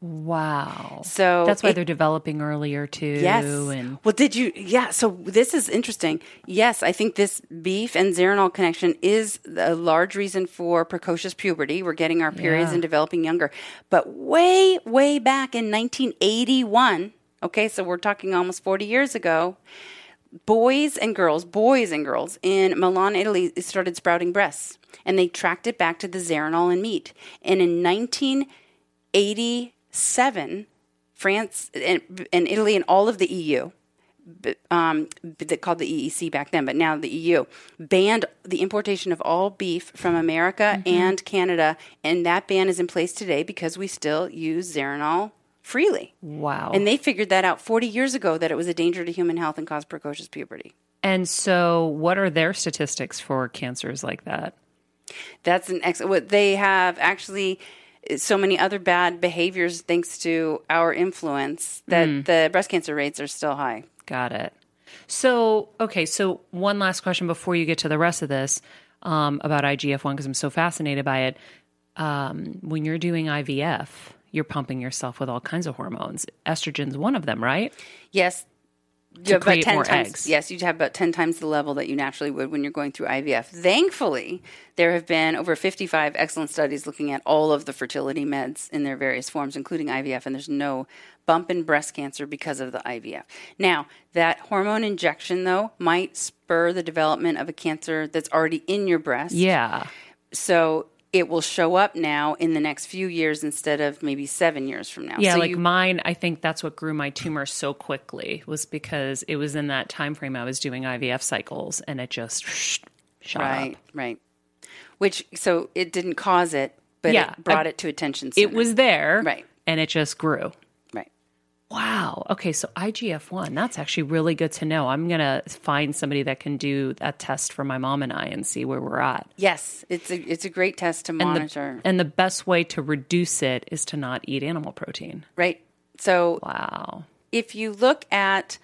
Wow. So that's why it- they're developing earlier too. Yes. And well, did you? Yeah. So this is interesting. Yes, I think this beef and Zeranol connection is a large reason for precocious puberty. We're getting our periods Yeah. and developing younger. But way, way back in 1981, okay, so we're talking almost 40 years ago, boys and girls, boys and girls in Milan, Italy, started sprouting breasts, and they tracked it back to the Zeranol in meat. And in 1987, France and, and Italy and all of the EU, um, called the EEC back then, but now the EU, banned the importation of all beef from America and Canada, and that ban is in place today because we still use Zeranol freely. wow. And they figured that out 40 years ago that it was a danger to human health and caused precocious puberty. and so, what are their statistics for cancers like that? That's an excellent. What they have actually so many other bad behaviors thanks to our influence that the breast cancer rates are still high. Got it. So, okay, so one last question before you get to the rest of this um, about IGF 1, because I'm so fascinated by it. Um, when you're doing IVF, you're pumping yourself with all kinds of hormones. Estrogen's one of them, right? Yes. To have about create 10 more times, eggs. Yes, you'd have about 10 times the level that you naturally would when you're going through IVF. Thankfully, there have been over 55 excellent studies looking at all of the fertility meds in their various forms, including IVF, and there's no bump in breast cancer because of the IVF. Now, that hormone injection, though, might spur the development of a cancer that's already in your breast. Yeah. So it will show up now in the next few years instead of maybe seven years from now. Yeah, so like you, mine, I think that's what grew my tumor so quickly was because it was in that time frame I was doing IVF cycles and it just shot right, up. right. Which so it didn't cause it, but Yeah, it brought I- it to attention. It was there. Right. And it just grew. Wow. Okay. So IGF 1, that's actually really good to know. I'm going to find somebody that can do that test for my mom and I and see where we're at. Yes, it's a it's a great test to And the, monitor. and the best way to reduce it is to not eat animal protein. right. So Wow. if you look at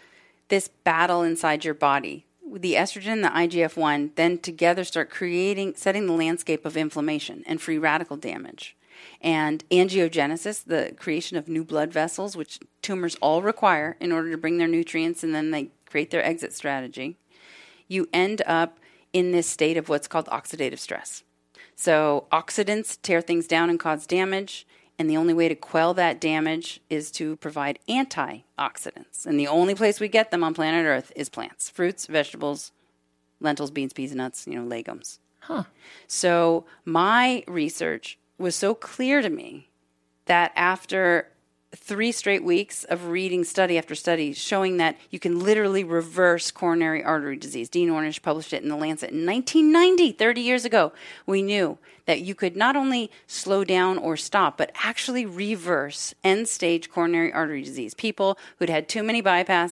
this battle inside your body, the estrogen, and the IGF 1, then together start creating, setting the landscape of inflammation and free radical damage. And angiogenesis, the creation of new blood vessels, which tumors all require in order to bring their nutrients and then they create their exit strategy. You end up in this state of what's called oxidative stress. So, oxidants tear things down and cause damage. And the only way to quell that damage is to provide antioxidants. And the only place we get them on planet Earth is plants fruits, vegetables, lentils, beans, peas, and nuts, you know, legumes. Huh. So, my research was so clear to me that after three straight weeks of reading study after study showing that you can literally reverse coronary artery disease. Dean Ornish published it in The Lancet in 1990, 30 years ago. We knew that you could not only slow down or stop, but actually reverse end stage coronary artery disease. People who'd had too many bypass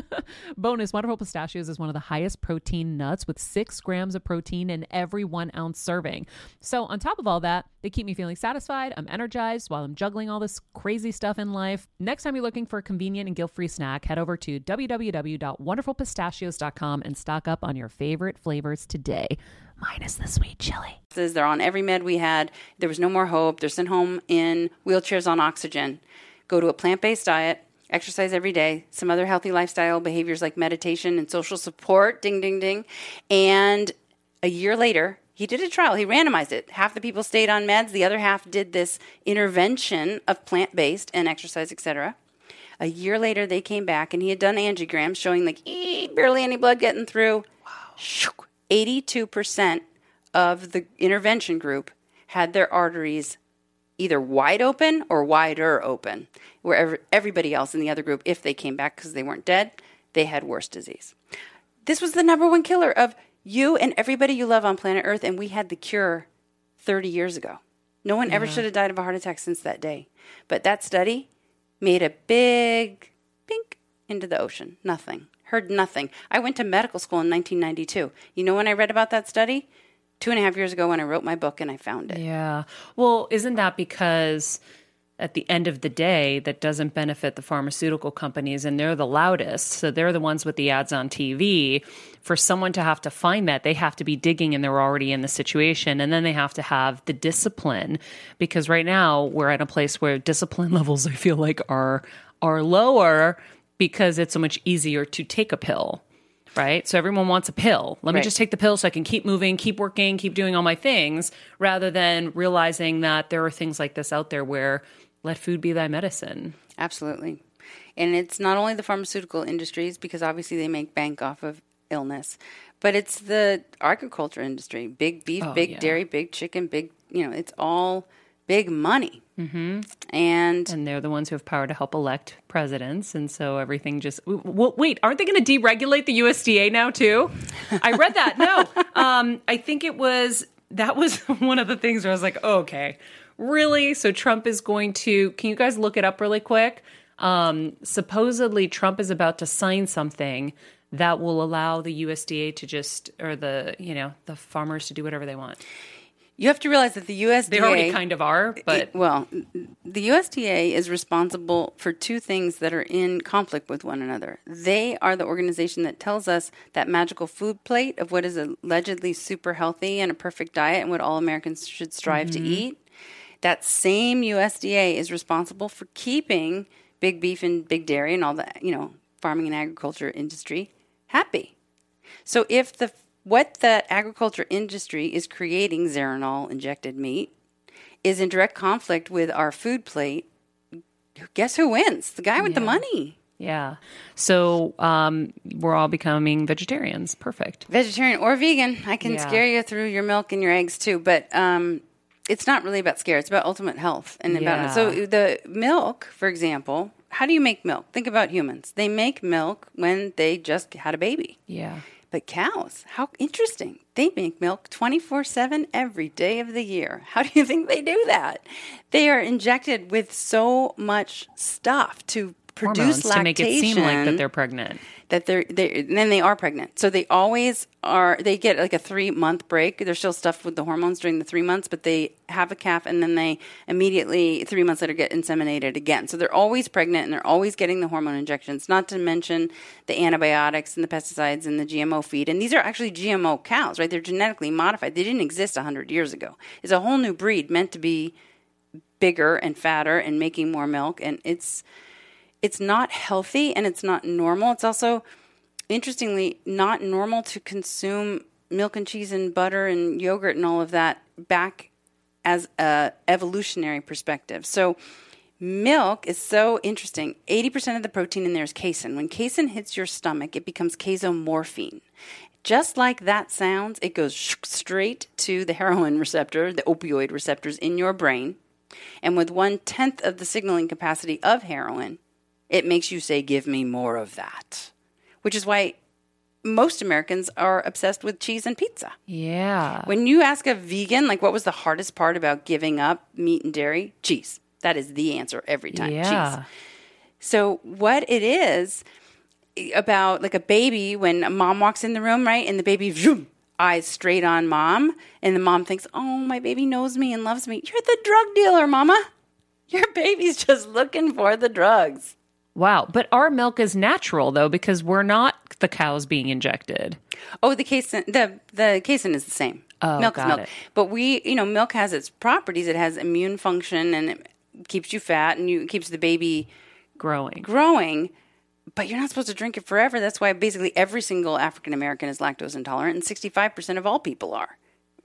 *laughs* Bonus Wonderful Pistachios is one of the highest protein nuts with six grams of protein in every one ounce serving. So, on top of all that, they keep me feeling satisfied. I'm energized while I'm juggling all this crazy stuff in life. Next time you're looking for a convenient and guilt free snack, head over to www.wonderfulpistachios.com and stock up on your favorite flavors today, minus the sweet chili. They're on every med we had. There was no more hope. They're sent home in wheelchairs on oxygen. Go to a plant based diet exercise every day, some other healthy lifestyle behaviors like meditation and social support, ding, ding, ding. And a year later, he did a trial. He randomized it. Half the people stayed on meds, the other half did this intervention of plant based and exercise, etc. A year later, they came back and he had done angiograms showing like barely any blood getting through. Wow. 82% of the intervention group had their arteries either wide open or wider open, where everybody else in the other group, if they came back because they weren't dead, they had worse disease. This was the number one killer of you and everybody you love on planet Earth, and we had the cure 30 years ago. No one yeah. ever should have died of a heart attack since that day. But that study made a big pink into the ocean. Nothing. Heard nothing. I went to medical school in 1992. You know when I read about that study? Two and a half years ago when I wrote my book and I found it. Yeah. Well, isn't that because at the end of the day, that doesn't benefit the pharmaceutical companies and they're the loudest. So they're the ones with the ads on TV. For someone to have to find that, they have to be digging and they're already in the situation. And then they have to have the discipline because right now we're at a place where discipline *laughs* levels, I feel like, are are lower because it's so much easier to take a pill right? So everyone wants a pill. Let right. me just take the pill so I can keep moving, keep working, keep doing all my things, rather than realizing that there are things like this out there where let food be thy medicine. Absolutely. And it's not only the pharmaceutical industries, because obviously they make bank off of illness, but it's the agriculture industry big beef, oh, big yeah. dairy, big chicken, big, you know, it's all big money. Mm-hmm. And and they're the ones who have power to help elect presidents, and so everything just well, wait. Aren't they going to deregulate the USDA now too? I read that. No, *laughs* um, I think it was that was *laughs* one of the things where I was like, oh, okay, really? So Trump is going to? Can you guys look it up really quick? Um, supposedly, Trump is about to sign something that will allow the USDA to just or the you know the farmers to do whatever they want. You have to realize that the USDA they already kind of are, but it, well, the USDA is responsible for two things that are in conflict with one another. They are the organization that tells us that magical food plate of what is allegedly super healthy and a perfect diet and what all Americans should strive mm-hmm. to eat. That same USDA is responsible for keeping big beef and big dairy and all the you know farming and agriculture industry happy. So if the what the agriculture industry is creating, Zeranol injected meat, is in direct conflict with our food plate. Guess who wins? The guy with yeah. the money. Yeah. So um, we're all becoming vegetarians. Perfect. Vegetarian or vegan. I can yeah. scare you through your milk and your eggs too, but um, it's not really about scare. It's about ultimate health and yeah. about so the milk, for example. How do you make milk? Think about humans. They make milk when they just had a baby. Yeah. But cows, how interesting. They make milk 24 7 every day of the year. *laughs* How do you think they do that? They are injected with so much stuff to produce lactation. to make it seem like that they're pregnant that they're they then they are pregnant. So they always are. They get like a three month break. They're still stuffed with the hormones during the three months, but they have a calf and then they immediately three months later get inseminated again. So they're always pregnant and they're always getting the hormone injections. Not to mention the antibiotics and the pesticides and the GMO feed. And these are actually GMO cows, right? They're genetically modified. They didn't exist hundred years ago. It's a whole new breed meant to be bigger and fatter and making more milk, and it's it's not healthy and it's not normal. It's also interestingly not normal to consume milk and cheese and butter and yogurt and all of that back as a evolutionary perspective. So milk is so interesting. 80% of the protein in there is casein. When casein hits your stomach, it becomes casomorphin. Just like that sounds, it goes straight to the heroin receptor, the opioid receptors in your brain. And with one tenth of the signaling capacity of heroin, it makes you say, Give me more of that. Which is why most Americans are obsessed with cheese and pizza. Yeah. When you ask a vegan, like, what was the hardest part about giving up meat and dairy? Cheese. That is the answer every time. Yeah. Cheese. So, what it is about like a baby when a mom walks in the room, right? And the baby, zoom, eyes straight on mom. And the mom thinks, oh, my baby knows me and loves me. You're the drug dealer, mama. Your baby's just looking for the drugs. Wow. But our milk is natural though because we're not the cows being injected. Oh, the casein, the the casein is the same. Oh, milk got is milk. it. But we, you know, milk has its properties. It has immune function and it keeps you fat and you it keeps the baby Growing. growing. But you're not supposed to drink it forever. That's why basically every single African American is lactose intolerant, and 65% of all people are.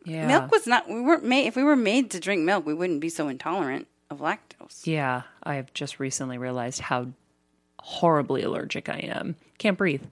Yeah. Milk was not. We weren't made. If we were made to drink milk, we wouldn't be so intolerant of lactose. Yeah. I've just recently realized how horribly allergic I am. Can't breathe.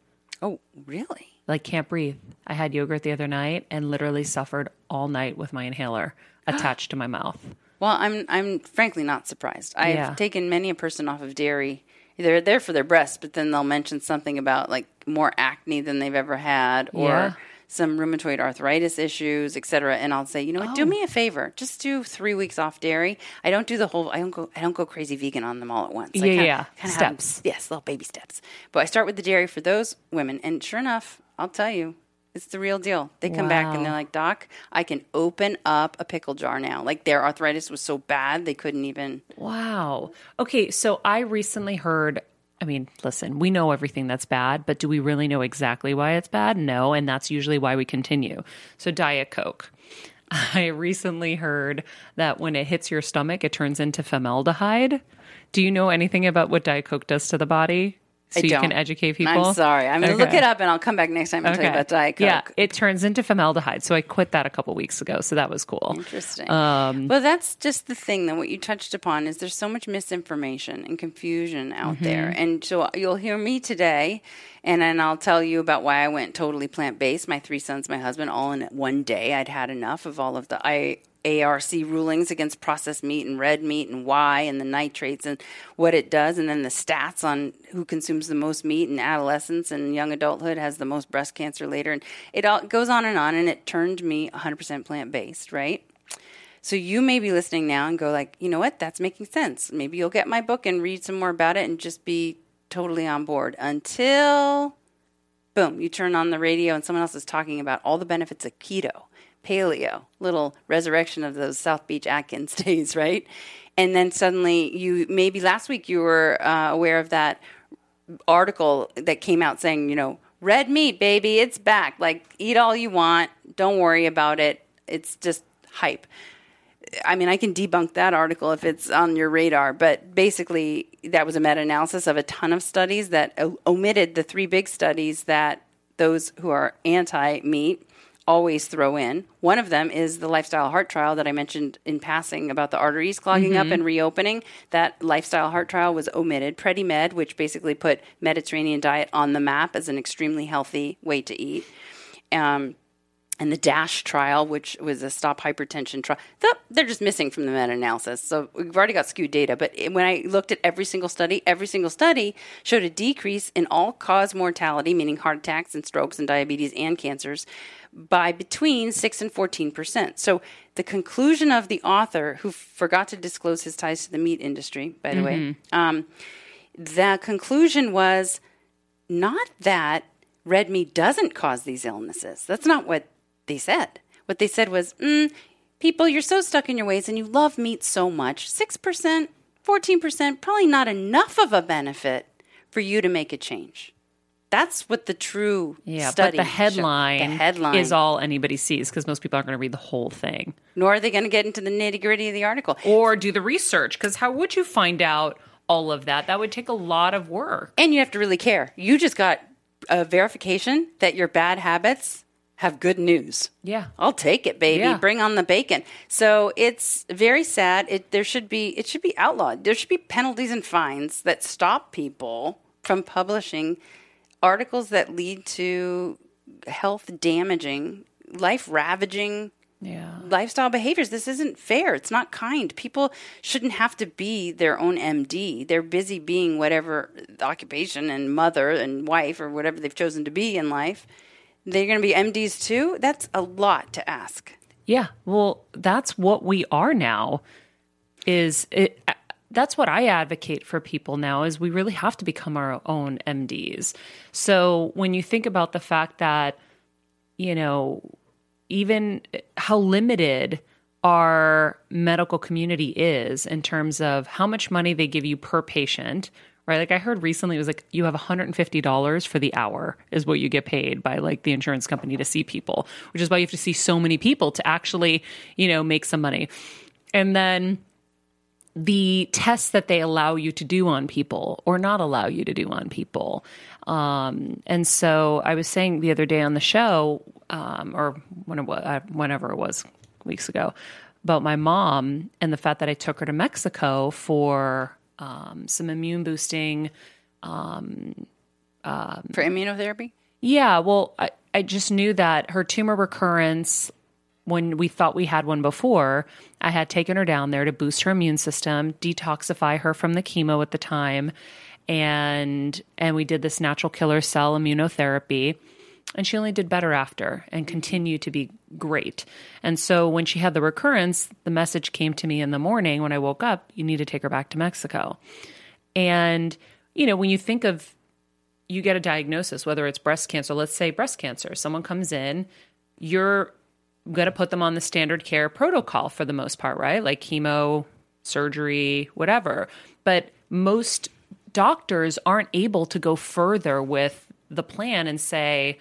Oh, really? Like can't breathe. I had yogurt the other night and literally suffered all night with my inhaler *gasps* attached to my mouth. Well, I'm I'm frankly not surprised. I've Yeah. taken many a person off of dairy. They're there for their breasts, but then they'll mention something about like more acne than they've ever had, or Yeah. Some rheumatoid arthritis issues, etc. And I'll say, you know what? Oh. Do me a favor. Just do three weeks off dairy. I don't do the whole. I don't go. I don't go crazy vegan on them all at once. I Yeah, kinda- yeah. kinda them- Steps. yes, little baby steps. But I start with the dairy for those women, and sure enough, I'll tell you. It's the real deal. They come back and they're like, Doc, I can open up a pickle jar now. Like their arthritis was so bad they couldn't even. Wow. Okay, so I recently heard I mean, listen, we know everything that's bad, but do we really know exactly why it's bad? No, and that's usually why we continue. So Diet Coke. *laughs* I recently heard that when it hits your stomach, it turns into formaldehyde. Do you know anything about what Diet Coke does to the body? So I you can educate people. I'm sorry. I'm going to look it up and I'll come back next time and tell you about Diet Coke. Yeah, it turns into formaldehyde. So I quit that a couple weeks ago. So that was cool. Interesting. Um, well, that's just the thing that what you touched upon is there's so much misinformation and confusion out Mm-hmm. there. And so you'll hear me today and then I'll tell you about why I went totally plant-based. My three sons, my husband, all in one day. I'd had enough of all of the I ARC rulings against processed meat and red meat and why and the nitrates and what it does and then the stats on who consumes the most meat in adolescence and young adulthood has the most breast cancer later and it all goes on and on and it turned me 100% plant-based, right? So you may be listening now and go like, you know what, that's making sense. Maybe you'll get my book and read some more about it and just be totally on board until boom, you turn on the radio and someone else is talking about all the benefits of keto, paleo, little resurrection of those South Beach Atkins *laughs* days, right? And then suddenly you maybe last week you were uh, aware of that article that came out saying, you know, red meat, baby, it's back. Like, eat all you want. Don't worry about it. It's just hype. I mean, I can debunk that article if it's on your radar, but basically, that was a meta analysis of a ton of studies that omitted the three big studies that those who are anti meat always throw in. One of them is the lifestyle heart trial that I mentioned in passing about the arteries clogging up and reopening. That lifestyle heart trial was omitted. PrediMed, which basically put Mediterranean diet on the map as an extremely healthy way to eat. Um, and the DASH trial, which was a stop hypertension trial, they're just missing from the meta analysis. So we've already got skewed data. But when I looked at every single study, every single study showed a decrease in all cause mortality, meaning heart attacks and strokes and diabetes and cancers, by between 6 and 14%. So the conclusion of the author, who forgot to disclose his ties to the meat industry, by the way, um, the conclusion was not that red meat doesn't cause these illnesses. That's not what they said. What they said was, mm, people, you're so stuck in your ways and you love meat so much. 6%, 14%, probably not enough of a benefit for you to make a change. That's what the true Yeah, study but the showed. headline, the headline is all anybody sees because most people aren't going to read the whole thing Nor are they going to get into the nitty gritty of the article. or do the research. Because how would you find out all of that? That would take a lot of work. And you have to really care. You just got a verification that your bad habits have good news. Yeah. I'll take it, baby. Yeah. Bring on the bacon. So it's very sad. It there should be it should be outlawed. There should be penalties and fines that stop people from publishing articles that lead to health damaging, life ravaging Yeah. lifestyle behaviors. This isn't fair. It's not kind. People shouldn't have to be their own MD. They're busy being whatever occupation and mother and wife or whatever they've chosen to be in life. They're going to be MDs too. That's a lot to ask. Yeah. Well, that's what we are now. Is it? That's what I advocate for people now. Is we really have to become our own MDs. So when you think about the fact that, you know, even eh, how limited our medical community is in terms of how much money they give you per patient, right? Like I heard recently it was like you have $150 for the hour is what you get paid by like the insurance company to see people, which is why you have to see so many people to actually, you know, make some money. And then the tests that they allow you to do on people or not allow you to do on people. Um, and so I was saying the other day on the show, um, or when it was, uh, whenever it was weeks ago, about my mom and the fact that I took her to Mexico for um, some immune boosting. For immunotherapy? Yeah, well, I, I just knew that her tumor recurrence, when we thought we had one before, I had taken her down there to boost her immune system, detoxify her from the chemo at the time, and and we did this natural killer cell immunotherapy. And she only did better after and continued to be great. And so when she had the recurrence, the message came to me in the morning when I woke up you need to take her back to Mexico. And, you know, when you think of you get a diagnosis, whether it's breast cancer, let's say breast cancer, someone comes in, you're going to put them on the standard care protocol for the most part, right? Like chemo, surgery, whatever. But most doctors aren't able to go further with the plan and say,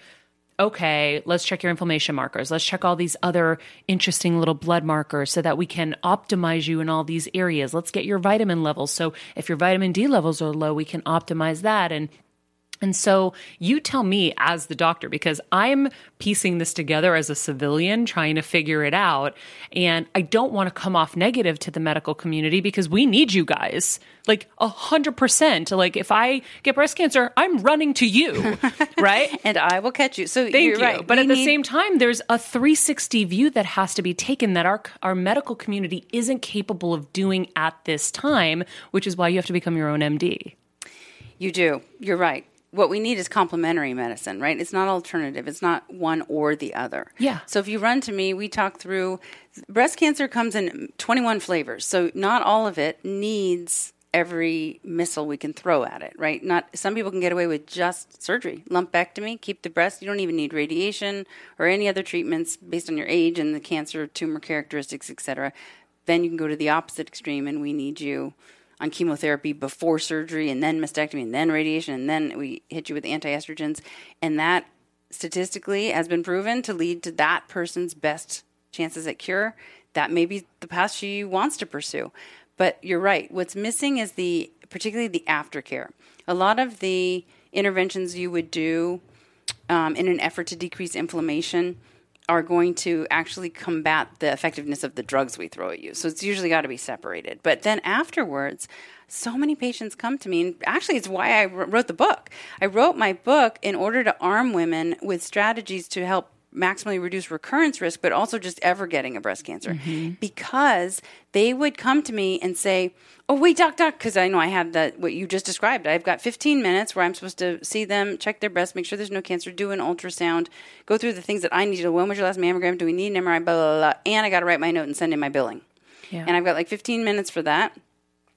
okay, let's check your inflammation markers. Let's check all these other interesting little blood markers so that we can optimize you in all these areas. Let's get your vitamin levels. So if your vitamin D levels are low, we can optimize that. And and so you tell me as the doctor, because I'm piecing this together as a civilian, trying to figure it out. And I don't want to come off negative to the medical community because we need you guys. Like a hundred percent. Like if I get breast cancer, I'm running to you. *laughs* right? And I will catch you. So Thank you're you. right. But We at the same time, there's a 360 view that has to be taken that our our medical community isn't capable of doing at this time, which is why you have to become your own MD. You do. You're right. What we need is complementary medicine, right? It's not alternative. It's not one or the other. Yeah. So if you run to me, we talk through breast cancer comes in 21 flavors. So not all of it needs every missile we can throw at it, right? Not some people can get away with just surgery, lumpectomy, keep the breast. You don't even need radiation or any other treatments based on your age and the cancer tumor characteristics, etc. Then you can go to the opposite extreme and we need you on chemotherapy before surgery and then mastectomy and then radiation and then we hit you with antiestrogens. And that statistically has been proven to lead to that person's best chances at cure. That may be the path she wants to pursue. But you're right. What's missing is the particularly the aftercare. A lot of the interventions you would do um, in an effort to decrease inflammation are going to actually combat the effectiveness of the drugs we throw at you. So it's usually got to be separated. But then afterwards, so many patients come to me, and actually, it's why I wrote the book. I wrote my book in order to arm women with strategies to help maximally reduce recurrence risk, but also just ever getting a breast cancer. Mm-hmm. Because they would come to me and say, Oh, wait, doc, doc, because I know I have that, what you just described. I've got 15 minutes where I'm supposed to see them, check their breast, make sure there's no cancer, do an ultrasound, go through the things that I need to do. When was your last mammogram? Do we need an MRI? Blah, blah, blah. And I got to write my note and send in my billing. And I've got like 15 minutes for that.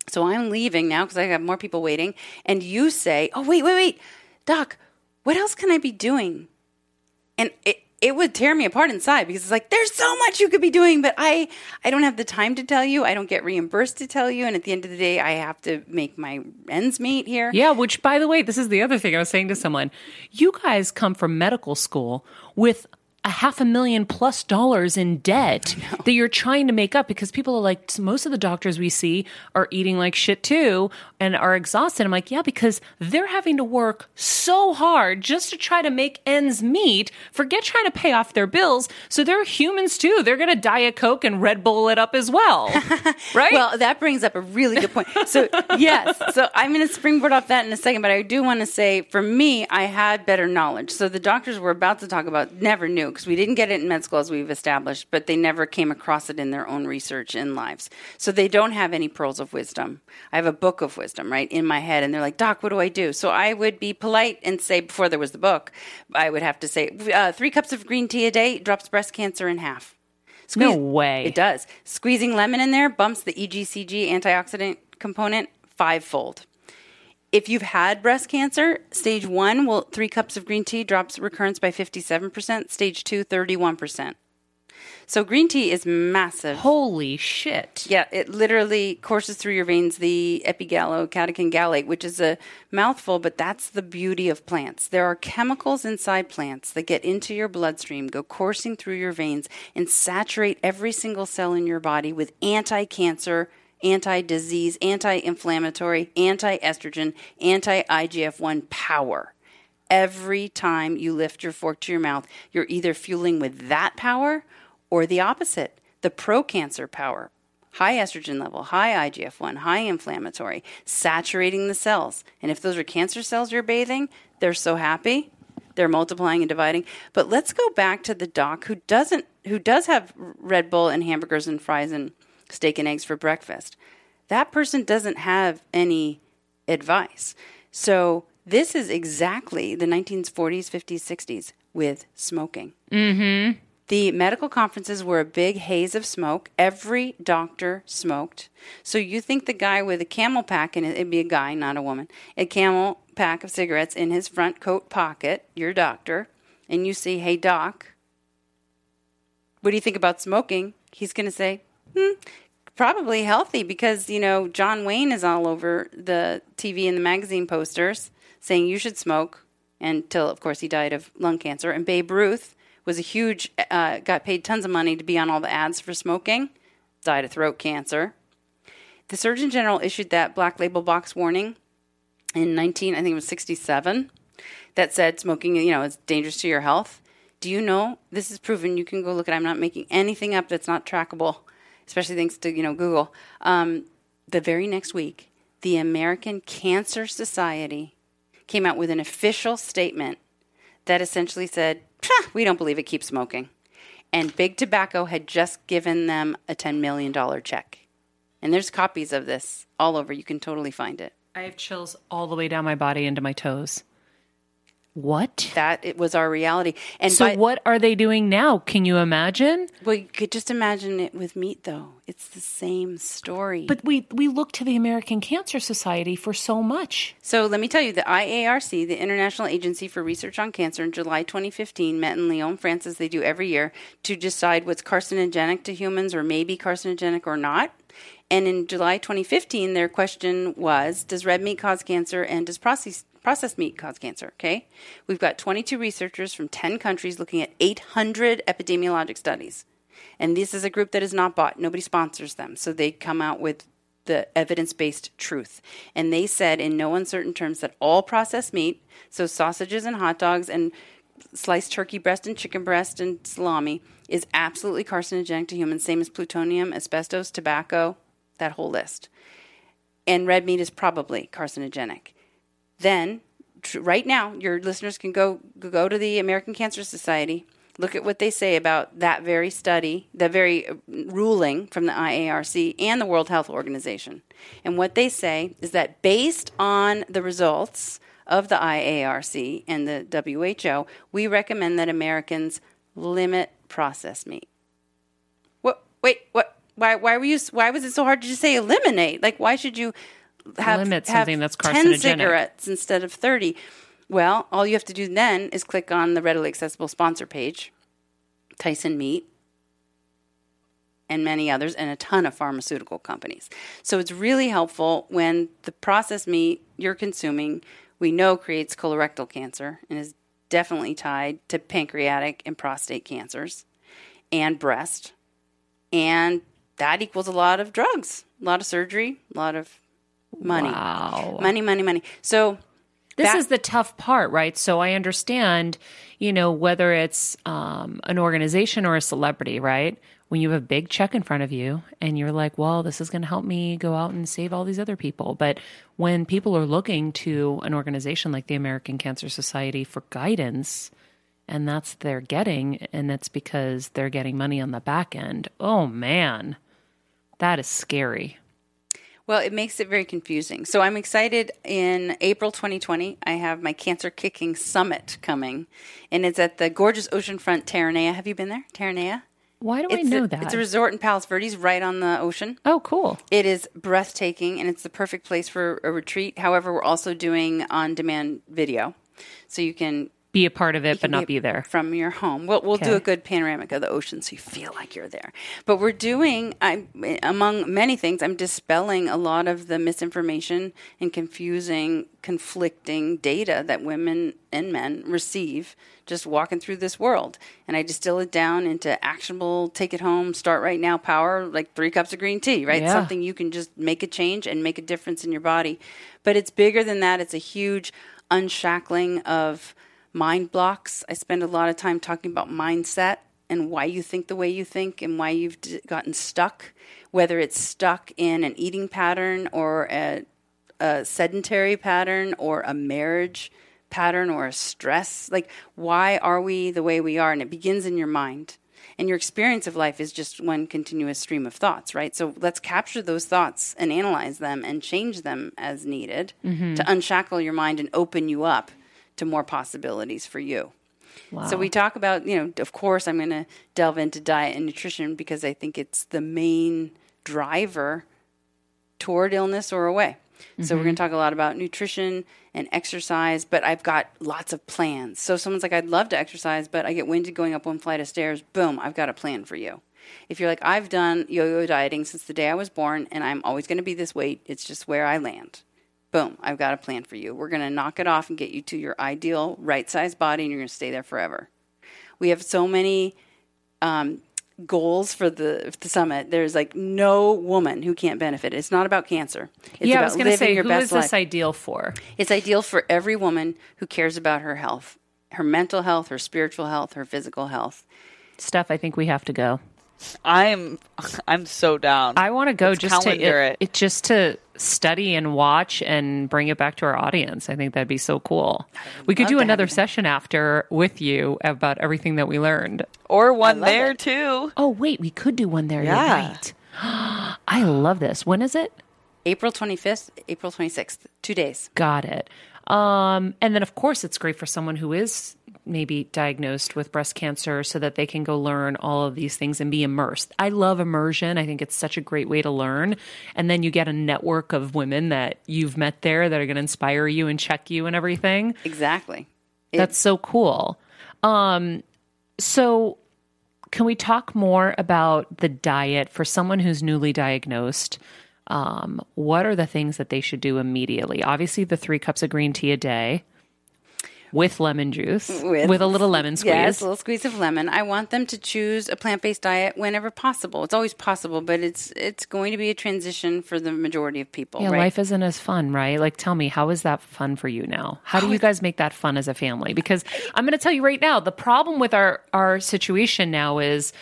So I'm leaving now because I have more people waiting. And you say, "Oh wait, wait, wait, doc, what else can I be doing?" And it it would tear me apart inside because it's like there's so much you could be doing, but I I don't have the time to tell you. I don't get reimbursed to tell you, and at the end of the day, I have to make my ends meet here. Yeah, which by the way, this is the other thing I was saying to someone. You guys come from medical school with a half a million plus dollars in debt that you're trying to make up because people are like most of the doctors we see are eating like shit too and are exhausted. I'm like, yeah, because they're having to work so hard just to try to make ends meet. Forget trying to pay off their bills. So they're humans too. They're going to diet coke and Red Bull it up as well, *laughs* right? Well, that brings up a really good point. So, *laughs* yes, so I'm going to springboard off that in a second, but I do want to say for me, I had better knowledge. So the doctors we're about to talk about never knew because we didn't get it in med school as we've established, but they never came across it in their own research in lives. So they don't have any pearls of wisdom. I have a book of wisdom, right, in my head, and they're like, Doc, what do I do? So I would be polite and say, before there was the book, I would have to say, uh, three cups of green tea a day drops breast cancer in half. no way. It does. Squeezing lemon in there bumps the EGCG antioxidant component fivefold. If you've had breast cancer, stage one, well, three cups of green tea drops recurrence by 57%, stage two, 31%. So green tea is massive. Holy shit. Yeah, it literally courses through your veins the epigallocatechin gallate, which is a mouthful, but that's the beauty of plants. There are chemicals inside plants that get into your bloodstream, go coursing through your veins, and saturate every single cell in your body with anti cancer, anti disease, anti inflammatory, anti estrogen, anti IGF 1 power. Every time you lift your fork to your mouth, you're either fueling with that power or the opposite, the pro cancer power. High estrogen level, high IGF 1, high inflammatory, saturating the cells. And if those are cancer cells you're bathing, they're so happy. They're multiplying and dividing. But let's go back to the doc who doesn't who does have Red Bull and hamburgers and fries and steak and eggs for breakfast. That person doesn't have any advice. So this is exactly the 1940s, 50s, 60s with smoking. Mm-hmm. The medical conferences were a big haze of smoke. Every doctor smoked. So you think the guy with a camel pack, and it'd be a guy, not a woman, a camel pack of cigarettes in his front coat pocket, your doctor, and you say, hey, doc, what do you think about smoking? He's going to say, hmm, probably healthy because, you know, John Wayne is all over the TV and the magazine posters saying you should smoke until, of course, he died of lung cancer. And Babe Ruth was a huge, uh, got paid tons of money to be on all the ads for smoking, died of throat cancer. The Surgeon General issued that black label box warning in 19, I think it was 67, that said smoking, you know, is dangerous to your health. Do you know this is proven? You can go look at. I'm not making anything up that's not trackable, especially thanks to you know Google. Um, the very next week, the American Cancer Society came out with an official statement that essentially said, "We don't believe it. Keep smoking." And Big Tobacco had just given them a $10 million check. And there's copies of this all over. You can totally find it. I have chills all the way down my body into my toes. What? That it was our reality. And So by- what are they doing now? Can you imagine? Well, you could just imagine it with meat, though. It's the same story. But we we look to the American Cancer Society for so much. so let me tell you, the IARC, the International Agency for Research on Cancer, in July 2015 met in Lyon, France, as they do every year, to decide what's carcinogenic to humans or maybe carcinogenic or not. And in July 2015, their question was Does red meat cause cancer and does processed, processed meat cause cancer? Okay. We've got 22 researchers from 10 countries looking at 800 epidemiologic studies. And this is a group that is not bought, nobody sponsors them. So they come out with the evidence based truth. And they said in no uncertain terms that all processed meat, so sausages and hot dogs and sliced turkey breast and chicken breast and salami, is absolutely carcinogenic to humans, same as plutonium, asbestos, tobacco, that whole list. And red meat is probably carcinogenic. Then, right now, your listeners can go go to the American Cancer Society, look at what they say about that very study, the very uh, ruling from the IARC and the World Health Organization. And what they say is that based on the results of the IARC and the WHO, we recommend that Americans limit processed meat. What? Wait, what? Why? Why were you? Why was it so hard to just say eliminate? Like, why should you have Limit have something that's ten cigarettes instead of thirty? Well, all you have to do then is click on the readily accessible sponsor page, Tyson Meat, and many others, and a ton of pharmaceutical companies. So it's really helpful when the processed meat you're consuming we know creates colorectal cancer and is definitely tied to pancreatic and prostate cancers and breast. And that equals a lot of drugs, a lot of surgery, a lot of money. Wow. Money, money, money. So This that- is the tough part, right? So I understand, you know, whether it's um, an organization or a celebrity, right? When you have a big check in front of you and you're like, well, this is going to help me go out and save all these other people. But when people are looking to an organization like the American Cancer Society for guidance, and that's they're getting, and that's because they're getting money on the back end, oh man, that is scary. Well, it makes it very confusing. So I'm excited. In April 2020, I have my Cancer Kicking Summit coming, and it's at the gorgeous oceanfront Terranea. Have you been there, Terranea? Why do I know a, that? It's a resort in Palos Verdes, right on the ocean. oh, cool. It is breathtaking, and it's the perfect place for a retreat. However, we're also doing on-demand video, so you can Be a part of it, but not be there. from your home. We'll, we'll do a good panoramic of the ocean so you feel like you're there. But we're doing, I, among many things, I'm dispelling a lot of the misinformation and confusing, conflicting data that women and men receive just walking through this world. And I distill it down into actionable, take it home, start right now power, like three cups of green tea, right? Yeah. Something you can just make a change and make a difference in your body. But it's bigger than that. It's a huge unshackling of mind blocks. I spend a lot of time talking about mindset and why you think the way you think and why you've d- gotten stuck, whether it's stuck in an eating pattern or a, a sedentary pattern or a marriage pattern or a stress. Like, why are we the way we are? And it begins in your mind. And your experience of life is just one continuous stream of thoughts, right? So let's capture those thoughts and analyze them and change them as needed mm-hmm. to unshackle your mind and open you up to more possibilities for you. So we talk about, you know, of course, I'm going to delve into diet and nutrition because I think it's the main driver toward illness or away. So we're going to mm-hmm. talk a lot about nutrition and exercise, but I've got lots of plans. So someone's like, I'd love to exercise, but I get winded going up one flight of stairs. Boom, I've got a plan for you. If you're like, I've done yo yo dieting since the day I was born and I'm always going to be this weight, it's just where I land. Boom, I've got a plan for you. We're going to knock it off and get you to your ideal right size body, and you're going to stay there forever. We have so many um, goals for the, the summit. There's like no woman who can't benefit. It's not about cancer. It's yeah, about I was going to say, your who is life. this ideal for? It's ideal for every woman who cares about her health, her mental health, her spiritual health, her physical health. Steph, I think we have to go. I'm I'm so down. I want to go Let's just to it, it. it just to study and watch and bring it back to our audience. I think that'd be so cool. We could do another you. session after with you about everything that we learned. or one there it. too. Oh, wait, we could do one there. Yeah. You're right. *gasps* I love this. When is it? April 25th, April 26th, two days. Got it. Um, and then, of course, it's great for someone who is maybe diagnosed with breast cancer so that they can go learn all of these things and be immersed. I love immersion. I think it's such a great way to learn. And then you get a network of women that you've met there that are going to inspire you and check you and everything. Exactly. It- That's so cool. Um, so, can we talk more about the diet for someone who's newly diagnosed? Um, what are the things that they should do immediately? Obviously, the three cups of green tea a day with lemon juice, with, a little lemon squeeze. Yes, a little squeeze of lemon. I want them to choose a plant-based diet whenever possible. It's always possible, but it's it's going to be a transition for the majority of people. yeah, right? life isn't as fun, right? Like, tell me, how is that fun for you now? How do oh, you guys make that fun as a family? Because I'm going to tell you right now, the problem with our our situation now is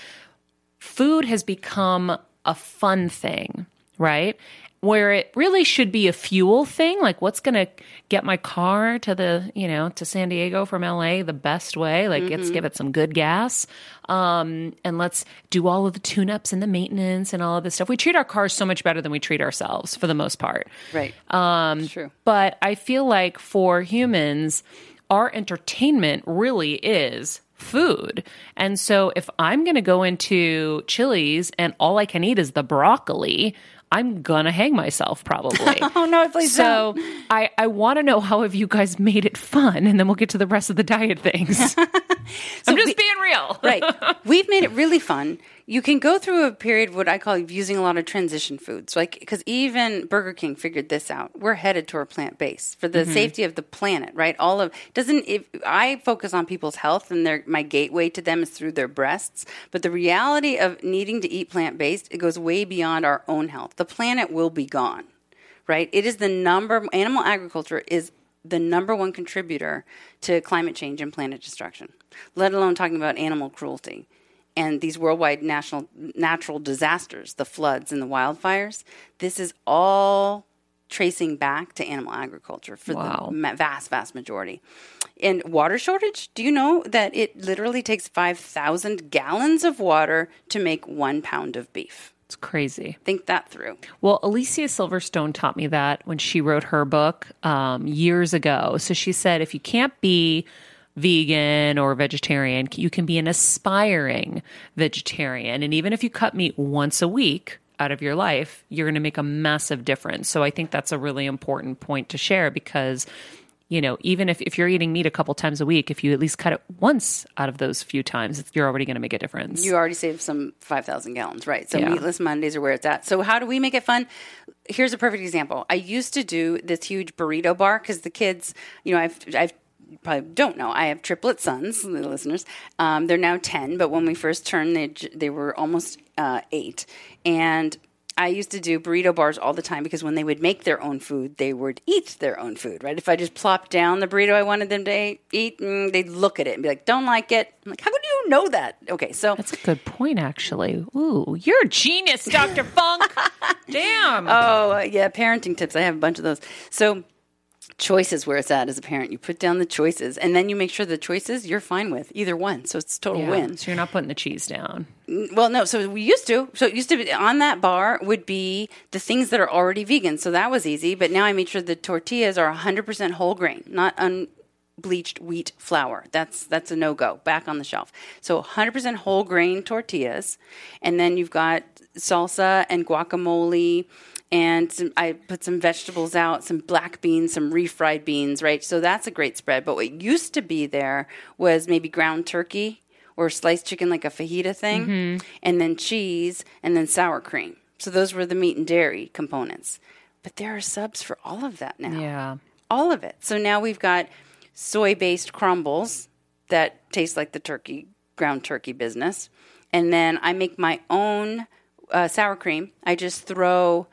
food has become a fun thing, right? Where it really should be a fuel thing, like what's going to get my car to the, you know, to San Diego from LA the best way. Like, let's give it some good gas. Um, and let's do all of the tune ups and the maintenance and all of this stuff. We treat our cars so much better than we treat ourselves for the most part. right. Um, true. But I feel like for humans, our entertainment really is food. And so if I'm going to go into Chili's and all I can eat is the broccoli, I'm to hang myself probably. *laughs* Oh no, please so don't. I, I want to know how have you guys made it fun? And then we'll get to the rest of the diet things. *laughs* *laughs* so I'm just we- real. *laughs* right. *laughs* We've made it really fun. You can go through a period what I call using a lot of transition foods, like because even Burger King figured this out. We're headed toward plant based for the mm-hmm. safety of the planet, right? All of doesn't if I focus on people's health and their my gateway to them is through their breasts, but the reality of needing to eat plant based it goes way beyond our own health. The planet will be gone right? It is the number, animal agriculture is the number one contributor to climate change and planet destruction, let alone talking about animal cruelty and these worldwide national natural disasters, the floods and the wildfires. This is all tracing back to animal agriculture for Wow. the vast, vast majority. And water shortage, do you know that it literally takes 5,000 gallons of water to make one pound of beef? It's crazy. Think that through. Well, Alicia Silverstone taught me that when she wrote her book um, years ago. So she said if you can't be vegan or vegetarian, you can be an aspiring vegetarian. And even if you cut meat once a week out of your life, you're going to make a massive difference. So I think that's a really important point to share because. You know, even if, if you're eating meat a couple times a week, if you at least cut it once out of those few times, you're already going to make a difference. You already saved some 5,000 gallons, right? So Yeah. meatless Mondays are where it's at. So how do we make it fun? Here's a perfect example. I used to do this huge burrito bar because the kids, you know, I've, I've probably don't know. I have triplet sons, the listeners. Um, they're now 10, but when we first turned, they, they were almost uh, eight. And I used to do burrito bars all the time because when they would make their own food, they would eat their own food, right? If I just plopped down the burrito I wanted them to eat, mm, they'd look at it and be like, don't like it. I'm like, how do you know that? Okay, so That's a good point, actually. Ooh, you're a genius, Dr. Funk. *laughs* Damn. Oh, uh, yeah, parenting tips. I have a bunch of those. So, choices where it's at as a parent. You put down the choices, and then you make sure the choices you're fine with either one. So it's a total Yeah, win. So you're not putting the cheese down. Well, no. So we used to. So it used to be on that bar would be the things that are already vegan. So that was easy. But now I made sure the tortillas are 100% whole grain, not unbleached wheat flour. That's that's a no go. Back on the shelf. So 100% whole grain tortillas, and then you've got salsa and guacamole. And some, I put some vegetables out, some black beans, some refried beans, right? So that's a great spread. But what used to be there was maybe ground turkey or sliced chicken like a fajita thing, and then cheese, and then sour cream. So those were the meat and dairy components. But there are subs for all of that now. Yeah. All of it. So now we've got soy based crumbles that taste like the turkey, ground turkey business. And then I make my own uh, sour cream. I just throw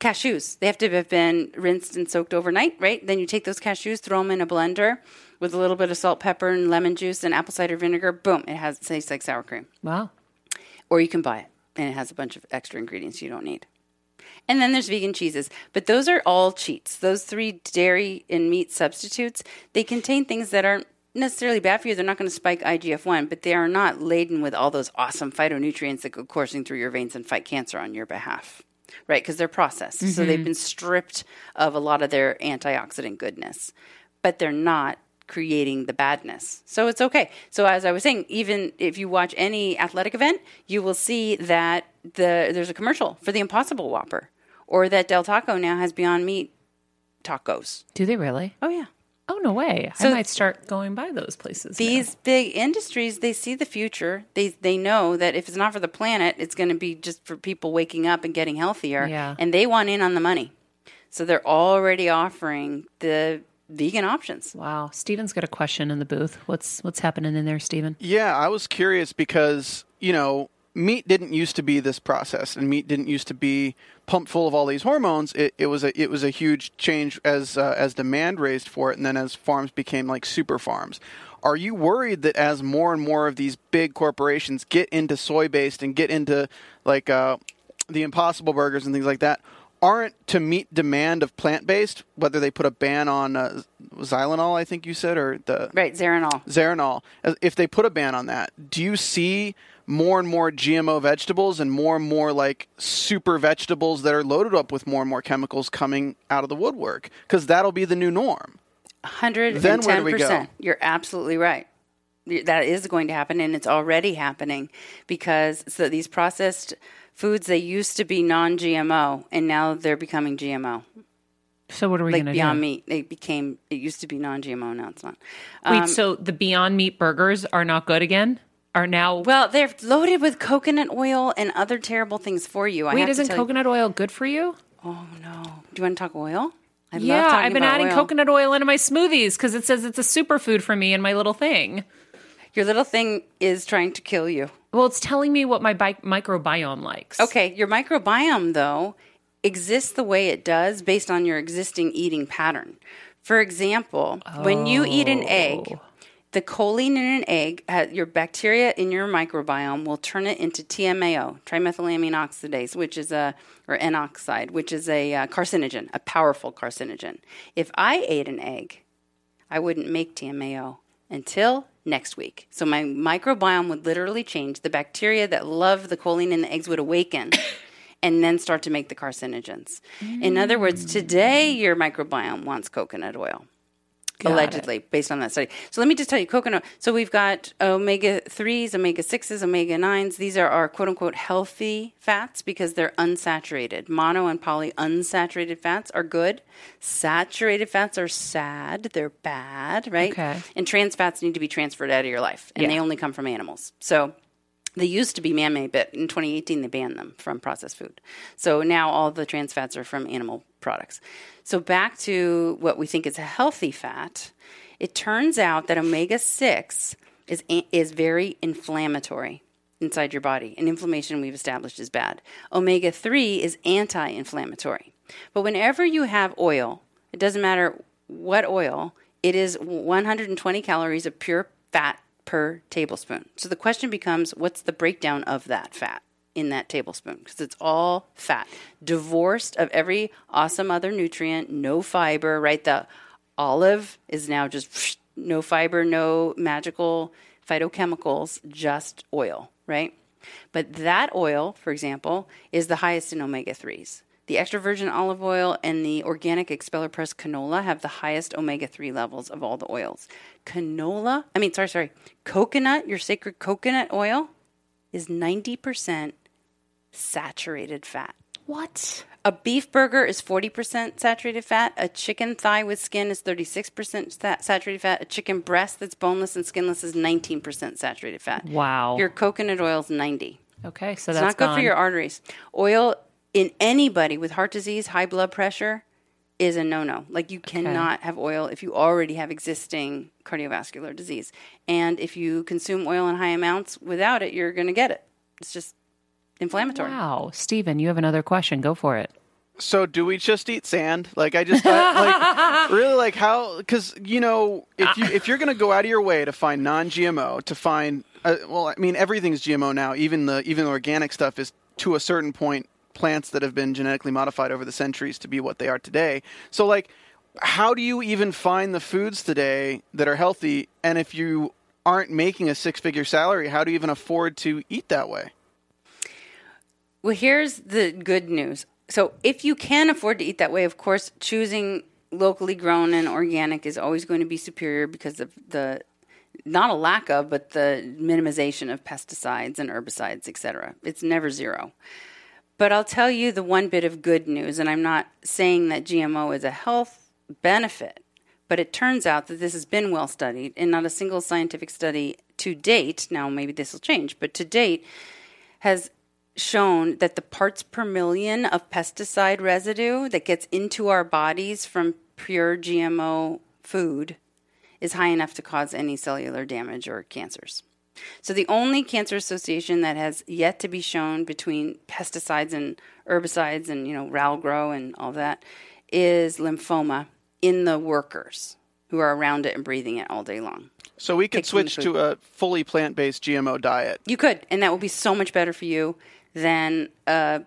cashews. They have to have been rinsed and soaked overnight, right? Then you take those cashews, throw them in a blender with a little bit of salt, pepper, and lemon juice and apple cider vinegar. Boom! It has it tastes like sour cream. Wow. Or you can buy it, and it has a bunch of extra ingredients you don't need. And then there's vegan cheeses, but those are all cheats. Those three dairy and meat substitutes, they contain things that aren't necessarily bad for you. They're not going to spike IGF 1, but they are not laden with all those awesome phytonutrients that go coursing through your veins and fight cancer on your behalf, right? Because they're processed. So they've mm-hmm. been stripped of a lot of their antioxidant goodness, but they're not creating the badness. So it's okay. So as I was saying, even if you watch any athletic event, you will see that the there's a commercial for the Impossible Whopper or that Del Taco now has Beyond Meat tacos. Do they really? Oh yeah. Oh, no way. I might start going by those places. now. These big industries, they see the future. They they know that if it's not for the planet, it's going to be just for people waking up and getting healthier. Yeah. And they want in on the money. So they're already offering the vegan options. Wow. Steven's got a question in the booth. What's what's happening in there, Steven? Yeah, I was curious because, you know, meat didn't used to be this process and meat didn't used to be pumped full of all these hormones. It, it was a it was a huge change as uh, as demand raised for it and then as farms became like super farms. Are you worried that as more and more of these big corporations get into soy based and get into like uh, the impossible burgers and things like that aren't to meet demand of plant based, whether they put a ban on uh, Xylanol, I think you said, or the Right, Zeranol. Zeranol, if they put a ban on that, do you see more and more GMO vegetables and more and more like super vegetables that are loaded up with more and more chemicals coming out of the woodwork? Because that'll be the new norm. Hundred Then and where do ten we go? percent. You're absolutely right. That is going to happen, and it's already happening because so these processed foods they used to be non-GMO, and now they're becoming GMO. So what are we Like going to do? Beyond Meat, it became it used to be non-GMO, now it's not. Wait, Um, so the Beyond Meat burgers are not good again? Are now. Well, they're loaded with coconut oil and other terrible things for you. I Wait, have to isn't tell you- coconut oil good for you? Oh no! Do you want to talk oil? I yeah, I've been about adding oil. coconut oil into my smoothies because it says it's a superfood for me in my little thing. Your little thing is trying to kill you. Well, it's telling me what my bi- microbiome likes. Okay, your microbiome though exists the way it does based on your existing eating pattern. For example, when you eat an egg, oh. The choline in an egg, your bacteria in your microbiome will turn it into TMAO, trimethylamine oxidase, which is a or N oxide, which is a uh, carcinogen, a powerful carcinogen. If I ate an egg, I wouldn't make TMAO until next week. So my microbiome would literally change. The bacteria that love the choline in the eggs would awaken *coughs* and then start to make the carcinogens. In other words, today your microbiome wants coconut oil. Allegedly, based on that study. So let me just tell you, coconut. So we've got omega 3s, omega 6s, omega 9s. These are our quote unquote healthy fats because they're unsaturated. Mono and poly unsaturated fats are good. Saturated fats are sad. They're bad, right? Okay. And trans fats need to be transferred out of your life, and they only come from animals. So they used to be man-made, but in 2018 they banned them from processed food. So now all the trans fats are from animal products. So back to what we think is a healthy fat. It turns out that omega 6 is is very inflammatory inside your body. And inflammation we've established is bad. Omega 3 is anti-inflammatory. But whenever you have oil, it doesn't matter what oil, it is 120 calories of pure fat per tablespoon. So the question becomes what's the breakdown of that fat in that tablespoon? Because it's all fat, divorced of every awesome other nutrient, no fiber, right? The olive is now just *sniffs* no fiber, no magical phytochemicals, just oil, right? But that oil, for example, is the highest in omega 3s. The extra virgin olive oil and the organic expeller press canola have the highest omega 3 levels of all the oils. Canola, I mean, sorry, sorry, coconut, your sacred coconut oil, is 90% saturated fat. What? A beef burger is 40% saturated fat. A chicken thigh with skin is 36% sa- saturated fat. A chicken breast that's boneless and skinless is 19% saturated fat. Wow. Your coconut oil is 90. okay, so It's that's not good gone. for your arteries. Oil in anybody with heart disease, high blood pressure is a no-no. Like you cannot have oil if you already have existing cardiovascular disease. And if you consume oil in high amounts without it, you're going to get it. It's just inflammatory. Wow, Steven, you have another question. Go for it. So do we just eat sand? Like I just I, like *laughs* really like how because you know if you if you're gonna go out of your way to find non-GMO to find uh, well I mean everything's GMO now even the even the organic stuff is to a certain point plants that have been genetically modified over the centuries to be what they are today. So like how do you even find the foods today that are healthy and if you aren't making a six-figure salary how do you even afford to eat that way? Well, here's the good news. So, if you can afford to eat that way, of course, choosing locally grown and organic is always going to be superior because of the not a lack of, but the minimization of pesticides and herbicides, etc. It's never zero. But I'll tell you the one bit of good news, and I'm not saying that GMO is a health benefit, but it turns out that this has been well studied, and not a single scientific study to date, now maybe this will change, but to date, has shown that the parts per million of pesticide residue that gets into our bodies from pure GMO food is high enough to cause any cellular damage or cancers. So the only cancer association that has yet to be shown between pesticides and herbicides and you know Ralgro and all that is lymphoma in the workers who are around it and breathing it all day long. So we could Pick from the switch to a fully plant-based GMO diet. You could, and that would be so much better for you than a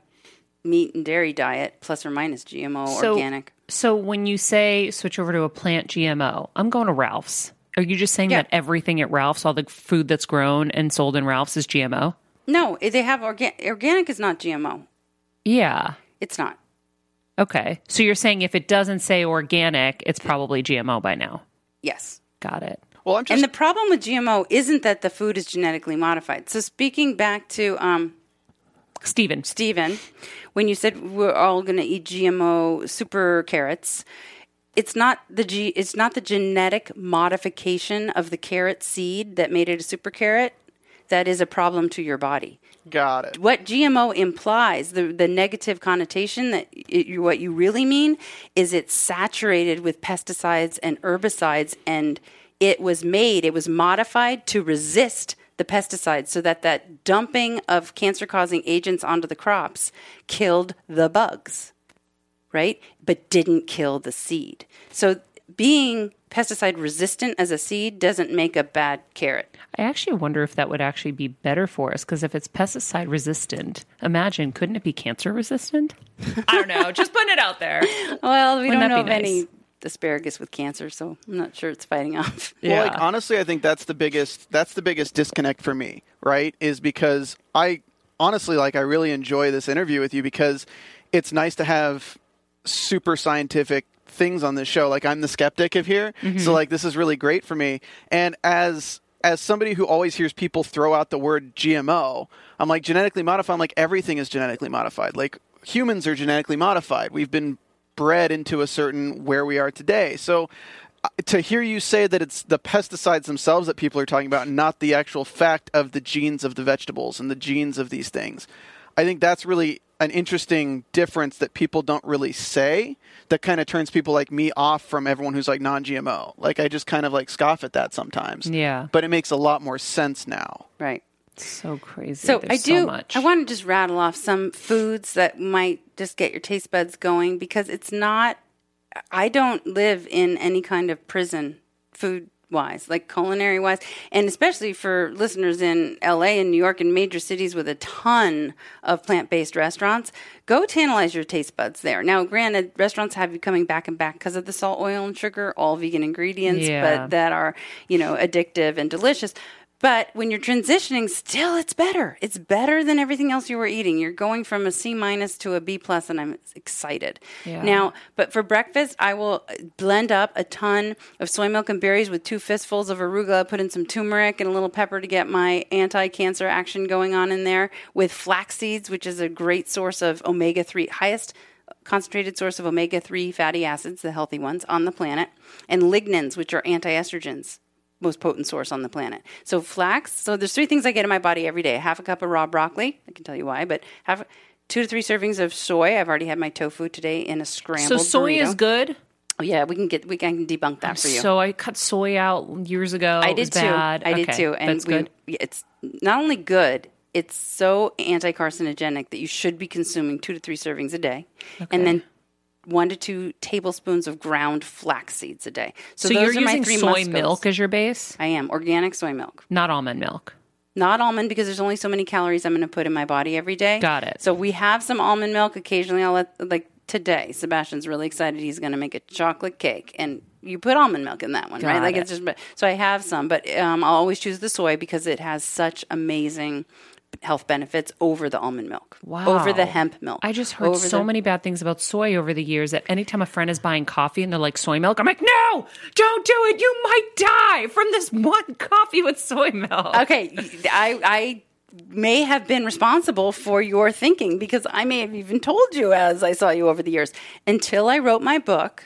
meat and dairy diet plus or minus GMO So- organic. So when you say switch over to a plant GMO, I'm going to Ralph's. Are you just saying Yeah. that everything at Ralph's, all the food that's grown and sold in Ralph's, is GMO? No, they have organic. Organic is not GMO. Yeah. It's not. Okay. So you're saying if it doesn't say organic, it's probably GMO by now. Yes. Got it. Well, I'm just And the problem with GMO isn't that the food is genetically modified. So speaking back to um, Steven. Stephen, when you said we're all going to eat GMO super carrots, it's not the G, it's not the genetic modification of the carrot seed that made it a super carrot that is a problem to your body. Got it. What GMO implies, the, the negative connotation that it, what you really mean is it's saturated with pesticides and herbicides, and it was made, it was modified to resist the pesticides so that that dumping of cancer causing agents onto the crops killed the bugs right? But didn't kill the seed. So being pesticide resistant as a seed doesn't make a bad carrot. I actually wonder if that would actually be better for us because if it's pesticide resistant, imagine couldn't it be cancer resistant? I don't know. Just putting it out there. *laughs* Well, we Wouldn't don't that know be of any asparagus with cancer, so I'm not sure it's fighting off. *laughs* Well, like honestly, I think that's the biggest that's the biggest disconnect for me, right? Is because I honestly like I really enjoy this interview with you because it's nice to have super scientific things on this show. Like I'm the skeptic of here, so like this is really great for me. And as as somebody who always hears people throw out the word GMO, I'm like genetically modified. I'm like everything is genetically modified. Like humans are genetically modified. We've been bred into a certain where we are today. So uh, to hear you say that it's the pesticides themselves that people are talking about, not the actual fact of the genes of the vegetables and the genes of these things, I think that's really an interesting difference that people don't really say that kind of turns people like me off from everyone who's like non-GMO. Like I just kind of like scoff at that sometimes. Yeah. But it makes a lot more sense now. Right. So crazy. So There's I do. So much. I want to just rattle off some foods that might just get your taste buds going because it's not. I don't live in any kind of prison food wise, like culinary wise, and especially for listeners in LA and New York and major cities with a ton of plant based restaurants. Go tantalize your taste buds there. Now, granted, restaurants have you coming back and back because of the salt, oil, and sugar, all vegan ingredients, Yeah. but that are you know addictive and delicious. But when you're transitioning, still it's better. It's better than everything else you were eating. You're going from a C minus to a B plus, and I'm excited. Yeah. Now, but for breakfast, I will uh, blend up a ton of soy milk and berries with two fistfuls of arugula, put in some turmeric and a little pepper to get my anti-cancer action going on in there. With flax seeds, which is a great source of omega three, highest concentrated source of omega 3 fatty acids, the healthy ones on the planet, and lignans, which are anti estrogens, most potent source on the planet. So, flax. So, there's three things I get in my body every day half a cup of raw broccoli. I can tell you why, but have two to three servings of soy. I've already had my tofu today in a scramble. so soy burrito. is good. Oh, yeah, we can get we can debunk that for you. So I cut soy out years ago. I did too. bad. I did Okay, too. And that's we, good. It's not only good, it's so anti carcinogenic that you should be consuming two to three servings a day, and then one to two tablespoons of ground flax seeds a day. So, So, those you're are my using three soy milk as your base, I am organic soy milk, not almond milk. not almond because there's only so many calories I'm going to put in my body every day. Got it. So we have some almond milk. Occasionally, I'll let like today. Sebastian's really excited. He's going to make a chocolate cake, and you put almond milk in that one, right? Like it. it's just. but- So I have some, but um, I'll always choose the soy because it has such amazing health benefits over the almond milk. Over the hemp milk. I just heard so the- many bad things about soy over the years that anytime a friend is buying coffee and they're like soy milk, I'm like, no, don't do it. You might die from this one *laughs* coffee with soy milk. Okay, I I may have been responsible for your thinking because I may have even told you as I saw you over the years. Until I wrote my book,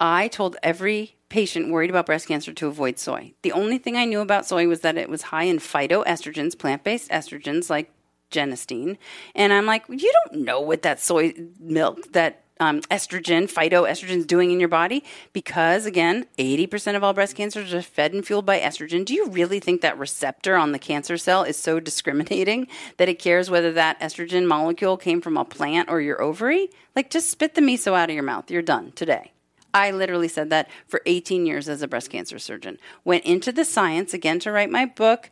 I told every patient worried about breast cancer to avoid soy. The only thing I knew about soy was that it was high in phytoestrogens, plant-based estrogens like genistein, and I'm like, you don't know what that soy milk that um, estrogen, phytoestrogen is doing in your body because, again, 80% of all breast cancers are fed and fueled by estrogen. Do you really think that receptor on the cancer cell is so discriminating that it cares whether that estrogen molecule came from a plant or your ovary? Like, just spit the miso out of your mouth. You're done today. I literally said that for 18 years as a breast cancer surgeon. Went into the science again to write my book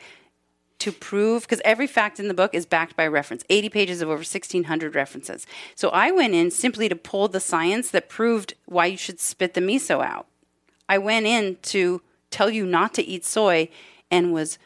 to prove because every fact in the book is backed by reference 80 pages of over 1600 references. So i went in simply to pull the science that proved why you should spit the miso out. I went in to tell you not to eat soy and was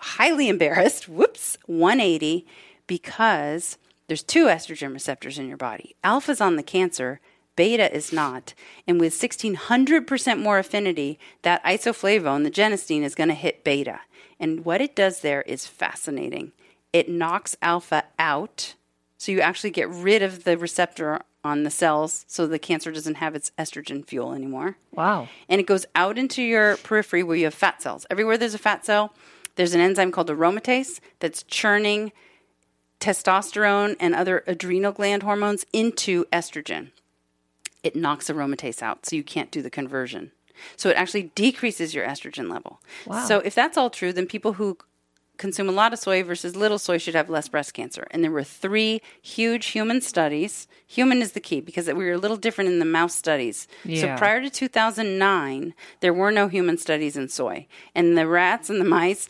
highly embarrassed whoops 180 because there's two estrogen receptors in your body. Alpha's on the cancer Beta is not. And with 1600% more affinity, that isoflavone, the genistein, is going to hit beta. And what it does there is fascinating. It knocks alpha out, so you actually get rid of the receptor on the cells so the cancer doesn't have its estrogen fuel anymore Wow. and it goes out into your periphery where you have fat cells. Everywhere there's a fat cell, There's an enzyme called aromatase that's churning testosterone and other adrenal gland hormones into estrogen. It knocks aromatase out, so you can't do the conversion. So it actually decreases your estrogen level. So if that's all true, then people who consume a lot of soy versus little soy should have less breast cancer. And there were three huge human studies. Human is the key because we were a little different in the mouse studies. Yeah. So prior to 2009, there were no human studies in soy. And the rats and the mice,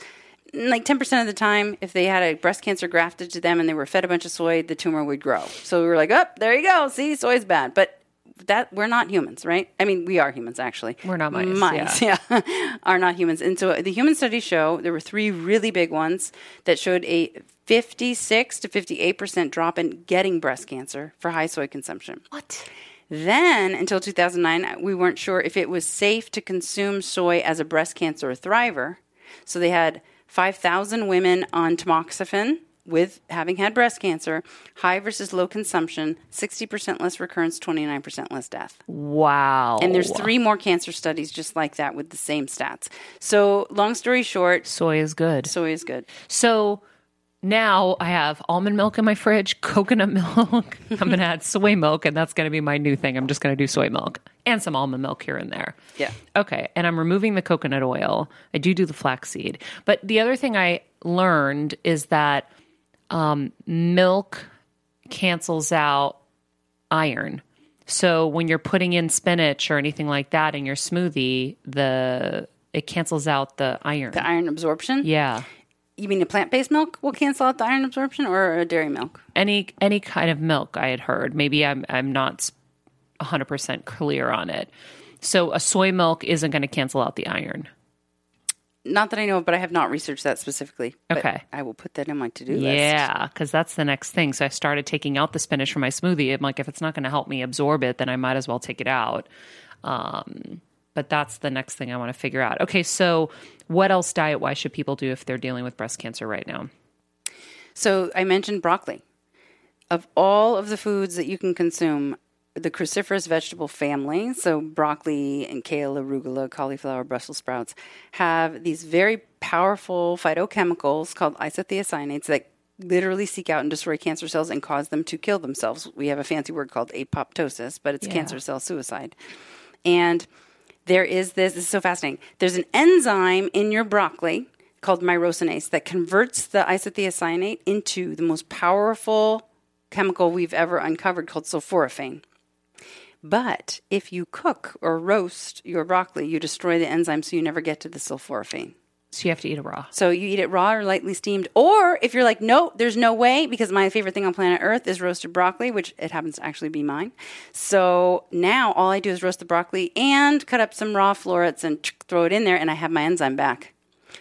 like 10% of the time, if they had a breast cancer grafted to them and they were fed a bunch of soy, the tumor would grow. So we were like, oh, there you go. See, soy's bad. But that we're not humans, right? I mean, we are humans actually. We're not mice, Mice, yeah, *laughs* are not humans. And so uh, the human studies show there were three really big ones that showed a 56 to 58% drop in getting breast cancer for high soy consumption. What? Then, until 2009, uh, we weren't sure if it was safe to consume soy as a breast cancer thriver. So they had 5,000 women on tamoxifen with having had breast cancer, high versus low consumption, 60% less recurrence, 29% less death. Wow. And there's three more cancer studies just like that with the same stats. So, long story short, soy is good. soy is good. So now I have almond milk in my fridge, *laughs* coconut milk. I'm going to add soy milk, and that's going to be my new thing. I'm just going to do soy milk and some almond milk here and there. Yeah. Okay. And I'm removing the coconut oil. I do do the flaxseed. But the other thing I learned is that um, milk cancels out iron. So when you're putting in spinach or anything like that in your smoothie, the it cancels out the iron. The iron absorption? yeah. You mean a plant based milk will cancel out the iron absorption or a dairy milk? any any kind of milk I had heard. Maybe I'm I'm not 100% clear on it. So a soy milk isn't going to cancel out the iron. Not that I know of, but I have not researched that specifically. But Okay. I will put that in my to do list. Yeah, because that's the next thing. So I started taking out the spinach from my smoothie. I'm like, if it's not going to help me absorb it, then I might as well take it out. Um, but that's the next thing I want to figure out. Okay, so what else diet wise should people do if they're dealing with breast cancer right now? So I mentioned broccoli. Of all of the foods that you can consume, the cruciferous vegetable family, so broccoli and kale, arugula, cauliflower, Brussels sprouts, have these very powerful phytochemicals called isothiocyanates that literally seek out and destroy cancer cells and cause them to kill themselves. We have a fancy word called apoptosis, but it's cancer cell suicide. And there is this, this is so fascinating. There's an enzyme in your broccoli called myrosinase that converts the isothiocyanate into the most powerful chemical we've ever uncovered called sulforaphane. But if you cook or roast your broccoli, you destroy the enzyme so you never get to the sulforaphane. So you have to eat it raw. So you eat it raw or lightly steamed. Or if you're like, no, there's no way, because my favorite thing on planet Earth is roasted broccoli, which it happens to actually be mine. So now all I do is roast the broccoli and cut up some raw florets and throw it in there, and I have my enzyme back.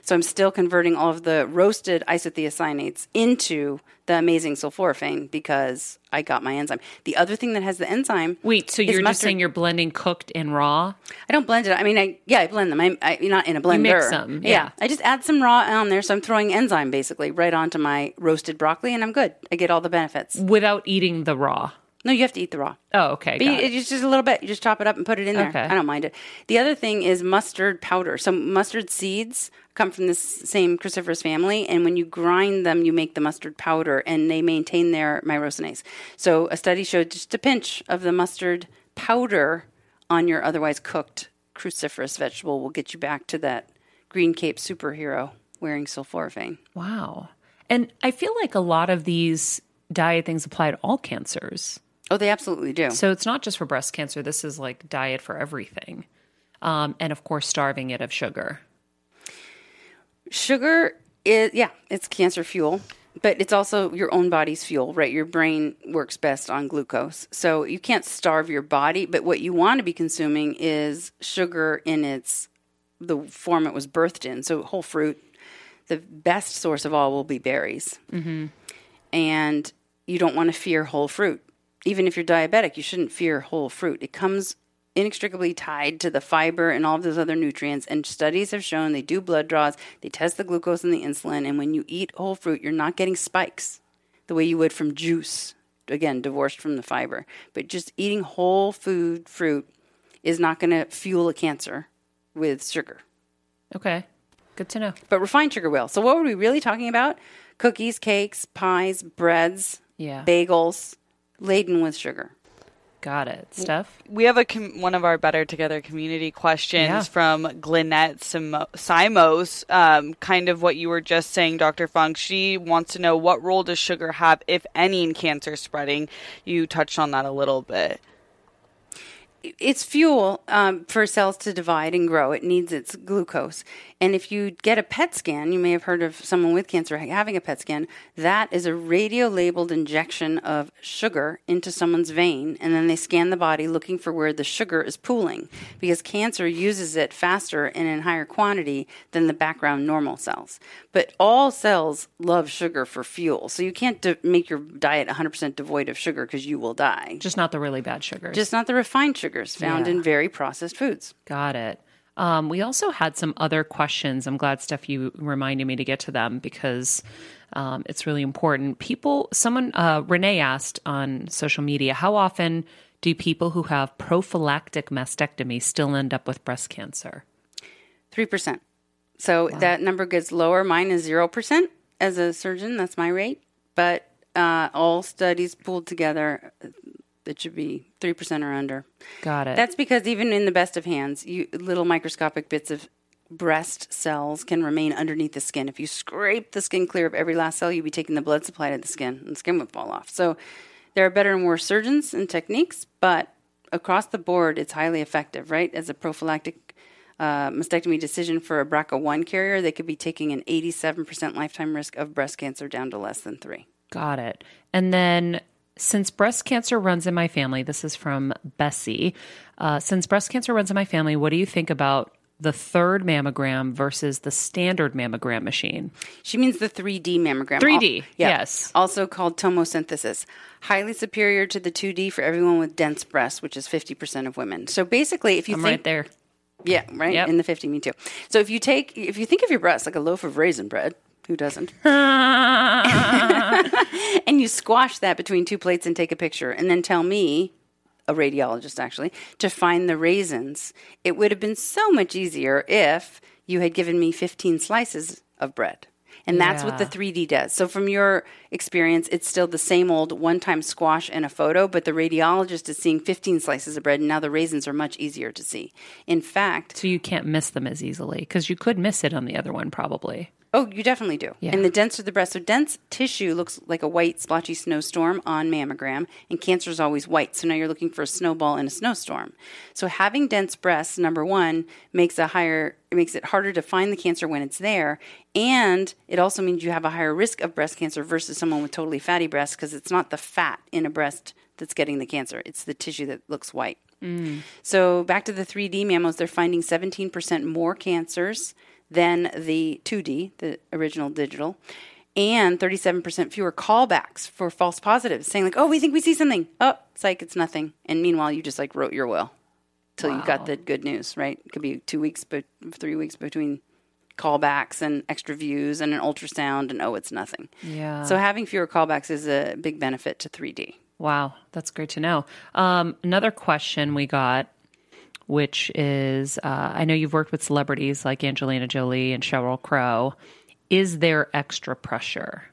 So I'm still converting all of the roasted isothiocyanates into the amazing sulforaphane because I got my enzyme. The other thing that has the enzyme. Wait, so you're just saying you're blending cooked and raw? I don't blend it. I mean, I yeah, I blend them. I'm I, not in a blender. You mix them, yeah. I just add some raw on there, so I'm throwing enzyme basically right onto my roasted broccoli, and I'm good. I get all the benefits. Without eating the raw. No, you have to eat the raw. Oh, okay. But you, it. it's just a little bit. You just chop it up and put it in there. Okay. I don't mind it. The other thing is mustard powder. So mustard seeds come from this same cruciferous family, and when you grind them, you make the mustard powder, and they maintain their myrosinase. So a study showed just a pinch of the mustard powder on your otherwise cooked cruciferous vegetable will get you back to that green cape superhero wearing sulforaphane. Wow. And I feel like a lot of these diet things apply to all cancers. Oh, they absolutely do. So it's not just for breast cancer. This is like diet for everything. Um, and of course, starving it of sugar. Sugar is yeah, it's cancer fuel, but it's also your own body's fuel, right? Your brain works best on glucose. So you can't starve your body, but what you want to be consuming is sugar in its the form it was birthed in. So whole fruit, the best source of all will be berries. Mm-hmm. And you don't want to fear whole fruit. Even if you're diabetic, you shouldn't fear whole fruit. It comes inextricably tied to the fiber and all of those other nutrients. And studies have shown they do blood draws, they test the glucose and the insulin. And when you eat whole fruit, you're not getting spikes the way you would from juice, again, divorced from the fiber. But just eating whole food fruit is not going to fuel a cancer with sugar. Okay. Good to know. but refined sugar will. So, what were we really talking about? Cookies, cakes, pies, breads, Yeah. bagels, laden with sugar. Got it. Steph? We have a com- one of our Better Together community questions Yeah. from Glynette Simo- Simos. Um, kind of what you were just saying, Dr. Funk. She wants to know what role does sugar have, if any, in cancer spreading. You touched on that a little bit. it's fuel um, for cells to divide and grow. It needs its glucose. And if you get a PET scan, you may have heard of someone with cancer having a PET scan. That is a radio labeled injection of sugar into someone's vein. And then they scan the body looking for where the sugar is pooling because cancer uses it faster and in higher quantity than the background normal cells. But all cells love sugar for fuel. So you can't de- make your diet 100% devoid of sugar because you will die. Just not the really bad sugars. Just not the refined sugars found Yeah. in very processed foods. Got it. Um, we also had some other questions. I'm glad, Steph, you reminded me to get to them because um, it's really important. People, someone, uh, Renee asked on social media, how often do people who have prophylactic mastectomy still end up with breast cancer? 3%. So that number gets lower. Mine is 0% as a surgeon. That's my rate. But uh, all studies pulled together, it should be 3% or under. Got it. That's because even in the best of hands, you, little microscopic bits of breast cells can remain underneath the skin. If you scrape the skin clear of every last cell, you'd be taking the blood supply to the skin, and the skin would fall off. So there are better and worse surgeons and techniques, but across the board, it's highly effective, right? As a prophylactic uh, mastectomy decision for a BRCA1 carrier, they could be taking an 87% lifetime risk of breast cancer down to less than three. Got it. And then, since breast cancer runs in my family, this is from Bessie. Uh, since breast cancer runs in my family, what do you think about the third mammogram versus the standard mammogram machine? She means the 3D mammogram. 3D, Al- yeah. yes. Also called tomosynthesis. Highly superior to the 2D for everyone with dense breasts, which is 50% of women. So basically, if you I'm think right there. Yeah, right. Yep. In the fifty, me too. So if you take, if you think of your breast like a loaf of raisin bread, who doesn't? *laughs* *laughs* and you squash that between two plates and take a picture, and then tell me, a radiologist actually, to find the raisins. It would have been so much easier if you had given me fifteen slices of bread. And that's what the 3D does. So, from your experience, it's still the same old one time squash and a photo, but the radiologist is seeing 15 slices of bread, and now the raisins are much easier to see. In fact, So you can't miss them as easily because you could miss it on the other one, probably. Oh, you definitely do. Yeah. And the denser the breast, so dense tissue looks like a white splotchy snowstorm on mammogram, and cancer is always white. So now you're looking for a snowball in a snowstorm. So having dense breasts, number one, makes a higher, it makes it harder to find the cancer when it's there, and it also means you have a higher risk of breast cancer versus someone with totally fatty breasts because it's not the fat in a breast that's getting the cancer; it's the tissue that looks white. Mm. So back to the 3D mammos, they're finding 17% more cancers than the 2D, the original digital, and 37% fewer callbacks for false positives, saying like, "Oh, we think we see something." Oh, it's like it's nothing. And meanwhile, you just like wrote your will till you got the good news. Right? It could be two weeks, but three weeks between callbacks and extra views and an ultrasound, and oh, it's nothing. Yeah. So having fewer callbacks is a big benefit to 3D. Wow, that's great to know. Um, another question we got, which is uh, I know you've worked with celebrities like Angelina Jolie and Sheryl Crow. Is there extra pressure?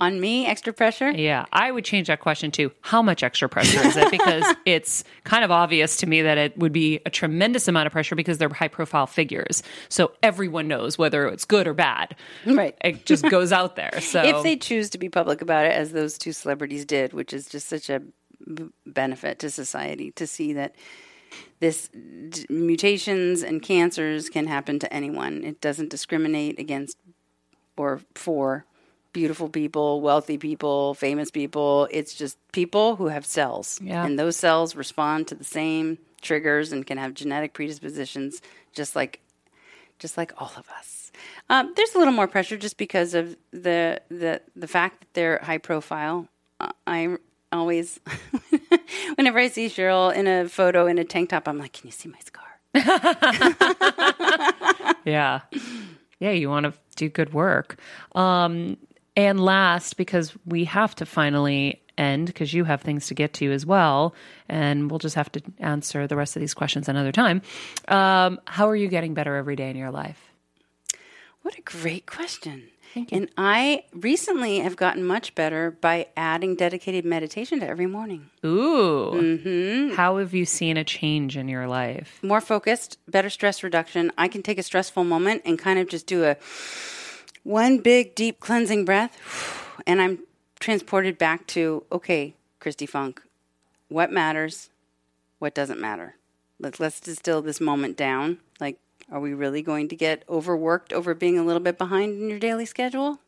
On me, extra pressure. Yeah, I would change that question to how much extra pressure is it? Because *laughs* it's kind of obvious to me that it would be a tremendous amount of pressure because they're high profile figures. So everyone knows whether it's good or bad. Right. It just goes out there. *laughs* So if they choose to be public about it, as those two celebrities did, which is just such a b- benefit to society to see that this d- mutations and cancers can happen to anyone. It doesn't discriminate against or for beautiful people, wealthy people, famous people. It's just people who have cells, Yeah. and those cells respond to the same triggers and can have genetic predispositions, just like just like all of us. Um, there's a little more pressure just because of the the the fact that they're high profile. Uh, I always, *laughs* *laughs* whenever I see Sheryl in a photo in a tank top, I'm like, "Can you see my scar?" *laughs* *laughs* Yeah. Yeah, you want to do good work. Um, and last, because we have to finally end, because you have things to get to as well, and we'll just have to answer the rest of these questions another time. Um, how are you getting better every day in your life? What a great question. And I recently have gotten much better by adding dedicated meditation to every morning. Ooh. Mm-hmm. How have you seen a change in your life? More focused, better stress reduction. I can take a stressful moment and kind of just do a one big deep cleansing breath *sighs* and I'm transported back to okay, Kristi Funk, what matters, what doesn't matter. Let's let's distill this moment down. Like are we really going to get overworked over being a little bit behind in your daily schedule?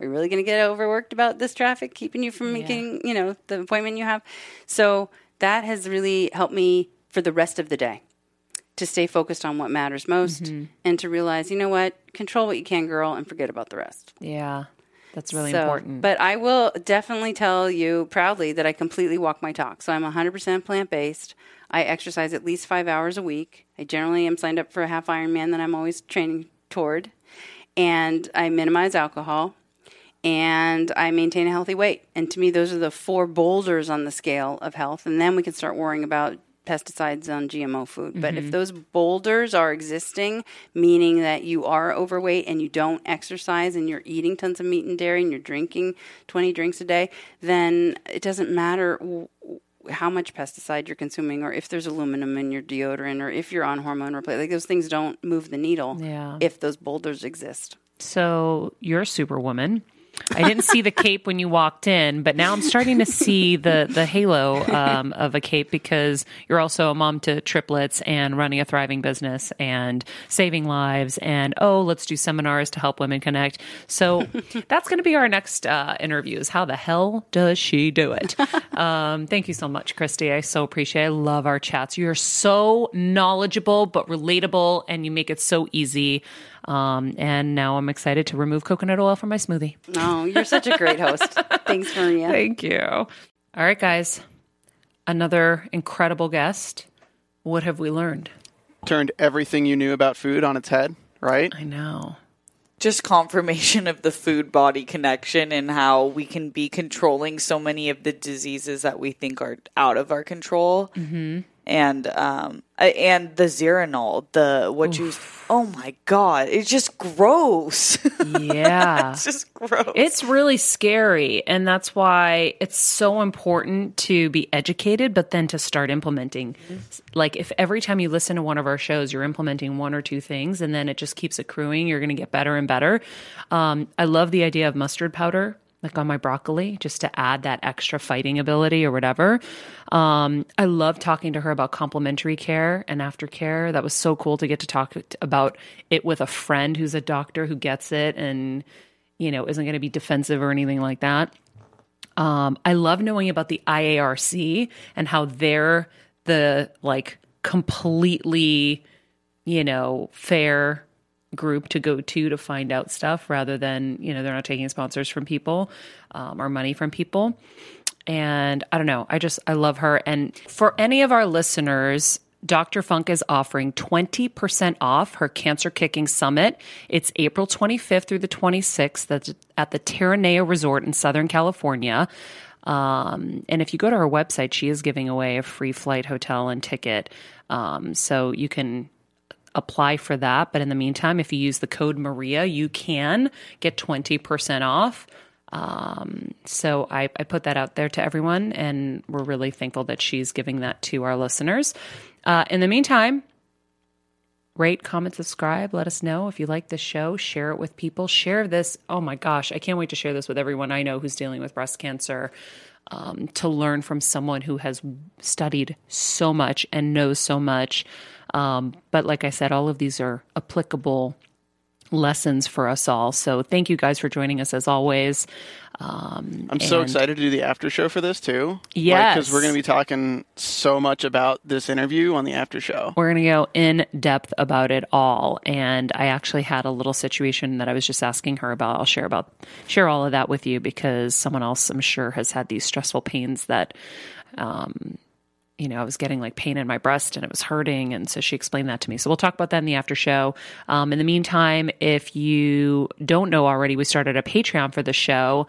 Are you really going to get overworked about this traffic keeping you from making, you know, the appointment you have? So that has really helped me for the rest of the day to stay focused on what matters most mm-hmm. and to realize, you know what, control what you can, girl, and forget about the rest. Yeah. That's really So- important. But I will definitely tell you proudly that I completely walk my talk. So I'm 100% plant based. I exercise at least five hours a week. I generally am signed up for a half Ironman that I'm always training toward. And I minimize alcohol and I maintain a healthy weight. And to me, those are the four boulders on the scale of health. And then we can start worrying about pesticides on GMO food. But if mm-hmm. those boulders are existing, meaning that you are overweight and you don't exercise and you're eating tons of meat and dairy and you're drinking 20 drinks a day, then it doesn't matter w- how much pesticide you're consuming or if there's aluminum in your deodorant or if you're on hormone replacement. Like those things don't move the needle Yeah. if those boulders exist. So you're a superwoman. I didn't see the cape when you walked in, but now I'm starting to see the the halo um, of a cape because you're also a mom to triplets and running a thriving business and saving lives and oh, let's do seminars to help women connect. So that's going to be our next uh, interview: is how the hell does she do it? Um, thank you so much, Kristi. I so appreciate. it. I love our chats. You're so knowledgeable but relatable, and you make it so easy. Um, and now I'm excited to remove coconut oil from my smoothie. Oh, you're such a great host. *laughs* Thanks, Maria. Thank you. All right, guys. Another incredible guest. What have we learned? Turned everything you knew about food on its head, right? I know. just confirmation of the food body connection and how we can be controlling so many of the diseases that we think are out of our control. Mm-hmm. And um uh, and the Zeranol, the what you oh my god, it's just gross. *laughs* Yeah. it's just gross. It's really scary. And that's why it's so important to be educated, but then to start implementing. Like, if every time you listen to one of our shows, you're implementing one or two things and then it just keeps accruing, you're going to get better and better. Um, I love the idea of mustard powder. Like on my broccoli, just to add that extra fighting ability or whatever. Um, I love talking to her about complementary care and aftercare. That was so cool to get to talk about it with a friend who's a doctor who gets it and you know, isn't going to be defensive or anything like that. Um, I love knowing about the IARC and how they're the like completely, you know, fair group to go to to find out stuff rather than, you know, they're not taking sponsors from people um, or money from people. And I don't know, I just, I love her. And for any of our listeners, Dr. Funk is offering 20% off her Cancer Kicking Summit. It's April 25th through the 26th That's at the Terranea Resort in Southern California. Um, and if you go to her website, she is giving away a free flight, hotel, and ticket. Um, so you can apply for that. But in the meantime, if you use the code Maria, you can get 20% off. Um, so I, I put that out there to everyone, and we're really thankful that she's giving that to our listeners. Uh, in the meantime, rate, comment, subscribe. Let us know if you like this show. Share it with people. Share this. Oh my gosh, I can't wait to share this with everyone I know who's dealing with breast cancer. Um, to learn from someone who has studied so much and knows so much. Um, but like I said, all of these are applicable lessons for us all. So thank you guys for joining us as always. Um, I'm so excited to do the after show for this too. Yes. because we're going to be talking so much about this interview on the after show. We're going to go in depth about it all. And I actually had a little situation that I was just asking her about. I'll share about share all of that with you because someone else I'm sure has had these stressful pains that um you know, I was getting like pain in my breast and it was hurting. And so she explained that to me. So we'll talk about that in the after show. Um, in the meantime, if you don't know already, we started a Patreon for the show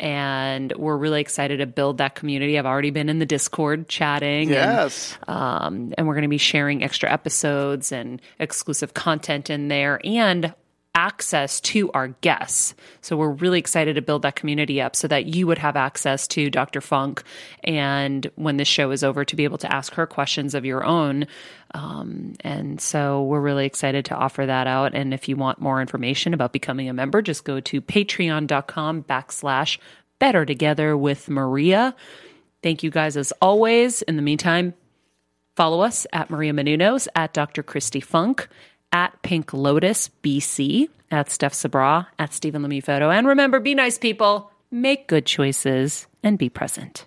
and we're really excited to build that community. I've already been in the Discord chatting. and Yes, um, and we're going to be sharing extra episodes and exclusive content in there and access to our guests. So we're really excited to build that community up so that you would have access to Dr. Funk and when this show is over to be able to ask her questions of your own. Um, and so we're really excited to offer that out. And if you want more information about becoming a member, just go to patreon.com backslash better together with Maria. Thank you guys as always. In the meantime, follow us at Maria Menounos, at Dr. Kristi Funk, at Pink Lotus BC, at Steph Sabra, at Stephen Lemieux Photo. And remember, be nice people, make good choices, and be present.